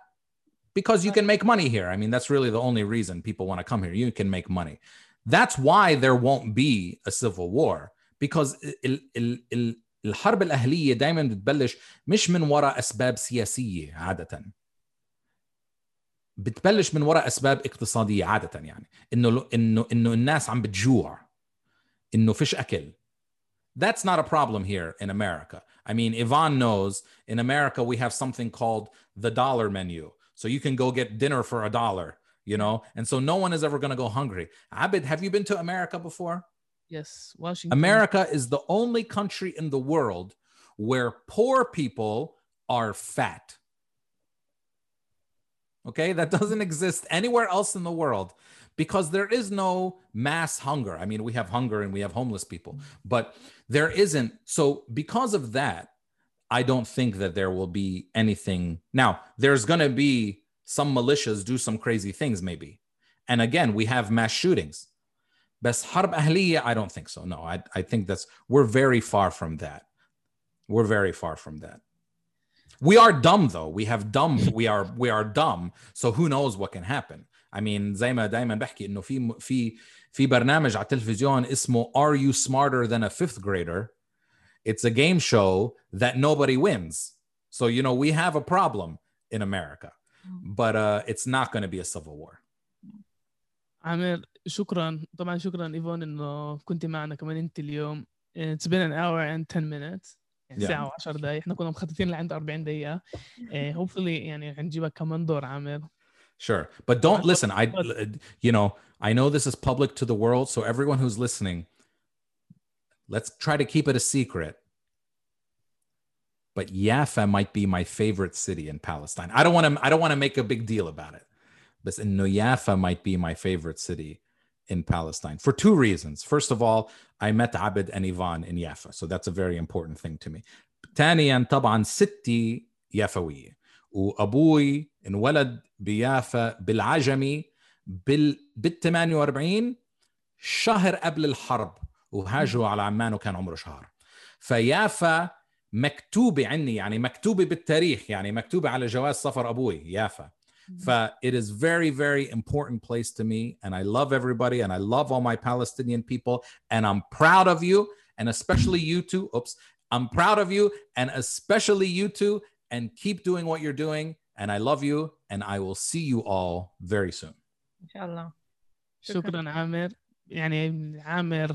because you can make money here i mean that's really the only reason people want to come here you can make money that's why there won't be a civil war because ال, ال, ال, الحرب الأهلية دائما بتبلش مش من وراء أسباب سياسية عادة بتبلش من وراء أسباب اقتصادية عادة يعني إنه إنه إنه الناس عم بتجوع انه فيش اكل that's not a problem here in America. I mean, Ivan knows in America we have something called the dollar menu. So you can go get dinner for a dollar, you know? And so no one is ever going to go hungry. Abed, have you been to America before? Yes, Washington. America is the only country in the world where poor people are fat. Okay, that doesn't exist anywhere else in the world because there is no mass hunger. I mean, we have hunger and we have homeless people, but there isn't. So, because of that, I don't think that there will be anything. Now, there's going to be some militias do some crazy things, maybe. And again, we have mass shootings. Best harb ahliya, I don't think so. No, I, I think that's, we're very far from that. We're very far from that. We are dumb though. We have dumb, we are, we are dumb. So who knows what can happen. I mean زي ما دايما بحكي انه في في في برنامج على التلفزيون اسمه Are you smarter than a fifth grader it's a game show that nobody wins so you know we have a problem in America but uh, it's not going to be a civil war عامر شكرا طبعا شكرا ايفون انه كنت معنا كمان انت اليوم It's been an hour and 10 minutes يعني Yeah. ساعة و10 دقايق إحنا كنا مخططين لعند 40 دقيقة Eh, hopefully يعني حنجيبك كمان دور عامر Sure. But don't listen. I, you know, I know this is public to the world. So everyone who's listening, let's try to keep it a secret. But Jaffa might be my favorite city in Palestine. I don't want to, I don't want to make a big deal about it. But no, Jaffa might be my favorite city in Palestine for two reasons. First of all, I met Abed and Ivan in Jaffa. So that's a very important thing to me. ثانيا طبعا ستي يافوية وابوي انولد بيافا بالعجمي بال بال 48 شهر قبل الحرب وهاجروا على عمان وكان عمره شهر فيافا مكتوبه عني يعني مكتوبه بالتاريخ يعني مكتوبه على جواز سفر أبوي يافا ف it is very very important place to me and I love everybody and I love all my Palestinian people and I'm proud of you and especially you two oops I'm proud of you and especially you two and keep doing what you're doing and I love you and I will see you all very soon ان شاء الله شكراً. شكرا عامر يعني عامر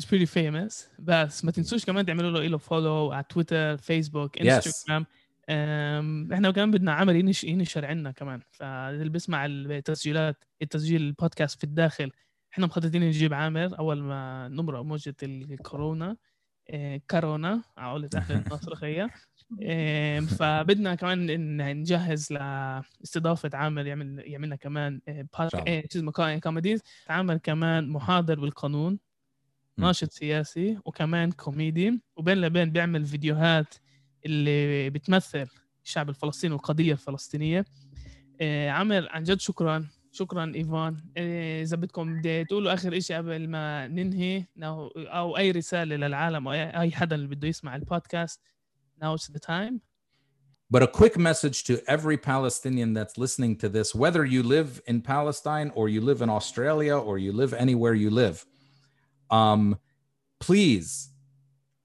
is pretty famous بس ما تنسوش كمان تعملوا له له فولو على تويتر فيسبوك انستغرام أم، احنا كمان بدنا عامر ينش ينشر عنا كمان فاللي بيسمع التسجيلات التسجيل البودكاست في الداخل احنا مخططين نجيب عامر اول ما نمرق موجة الكورونا إيه، كورونا عقولة اهل النصرخية إيه، فبدنا كمان إن نجهز لاستضافة عامر يعمل يعملنا كمان إيه،. إيه، شو اسمه كوميديز عامر كمان محاضر بالقانون. ناشط سياسي وكمان كوميدي وبين لبين بيعمل فيديوهات اللي بتمثل الشعب الفلسطيني والقضية الفلسطينية. إيه، عامر عن جد شكرا. شكرا إيفان. إيه، إذا بدكم بدي تقولوا آخر إشي قبل ما ننهي أو أي رسالة للعالم أو اي حدا اللي بده يسمع البودكاست now is the time But a quick message to every Palestinian that's listening to this, whether you live in Palestine or you live in Australia or you live anywhere you live, um, please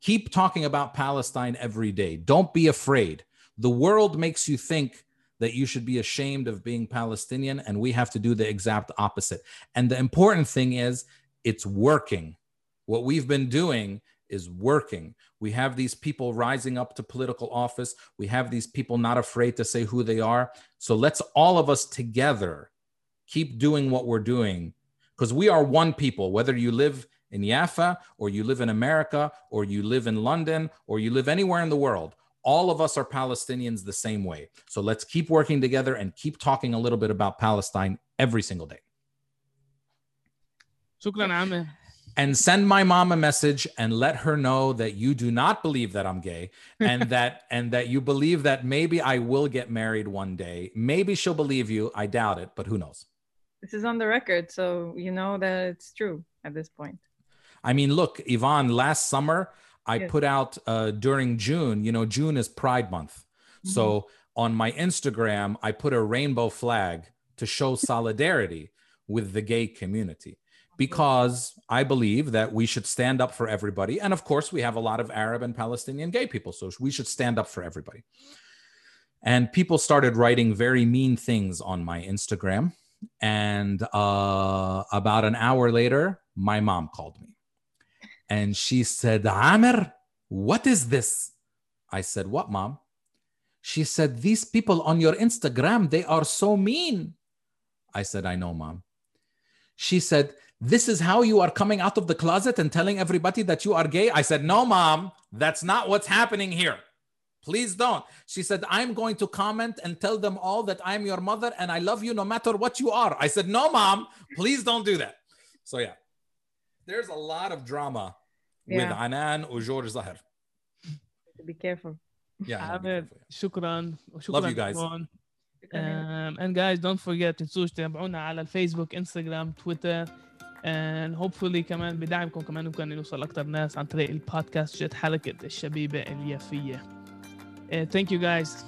keep talking about Palestine every day. Don't be afraid. The world makes you think that you should be ashamed of being Palestinian, and we have to do the exact opposite. And the important thing is, it's working. What we've been doing is working. We have these people rising up to political office. We have these people not afraid to say who they are. So let's all of us together keep doing what we're doing because we are one people, whether you live in Jaffa or you live in America or you live in London or you live anywhere in the world. All of us are Palestinians the same way. So let's keep working together and keep talking a little bit about Palestine every single day. شكرا عامر and send my mom a message and let her know that you do not believe that I'm gay and that and that you believe that maybe I will get married one day. Maybe she'll believe you. I doubt it, but who knows? This is on the record, so you know that it's true at this point. I mean, look, Yvonne, last summer I Yes. put out uh, during June, you know, June is Pride Month. So on my Instagram, I put a rainbow flag to show solidarity with the gay community because I believe that we should stand up for everybody. And of course, we have a lot of Arab and Palestinian gay people. So we should stand up for everybody. And people started writing very mean things on my Instagram. And uh, about an hour later, my mom called me and she said, Amer, what is this? I said, What, mom? She said, These people on your Instagram, they are so mean. I said, I know, mom. She said, This is how you are coming out of the closet and telling everybody that you are gay. I said, No, mom, that's not what's happening here. Please don't. She said, I'm going to comment and tell them all that I'm your mother and I love you no matter what you are. I said, No, mom, please don't do that. So, yeah, there's a lot of drama with Yeah. Anan or George Zahir. Be careful. Yeah. you gotta be عامر careful, yeah. شكرا وشكرا Love you guys. لكم. Um, and guys don't forget تنسوش تتابعونا على الفيسبوك انستغرام تويتر and hopefully كمان بدعمكم كمان ممكن نوصل اكثر ناس عن طريق البودكاست جت حلقه الشبيبه اليافيه uh, thank you guys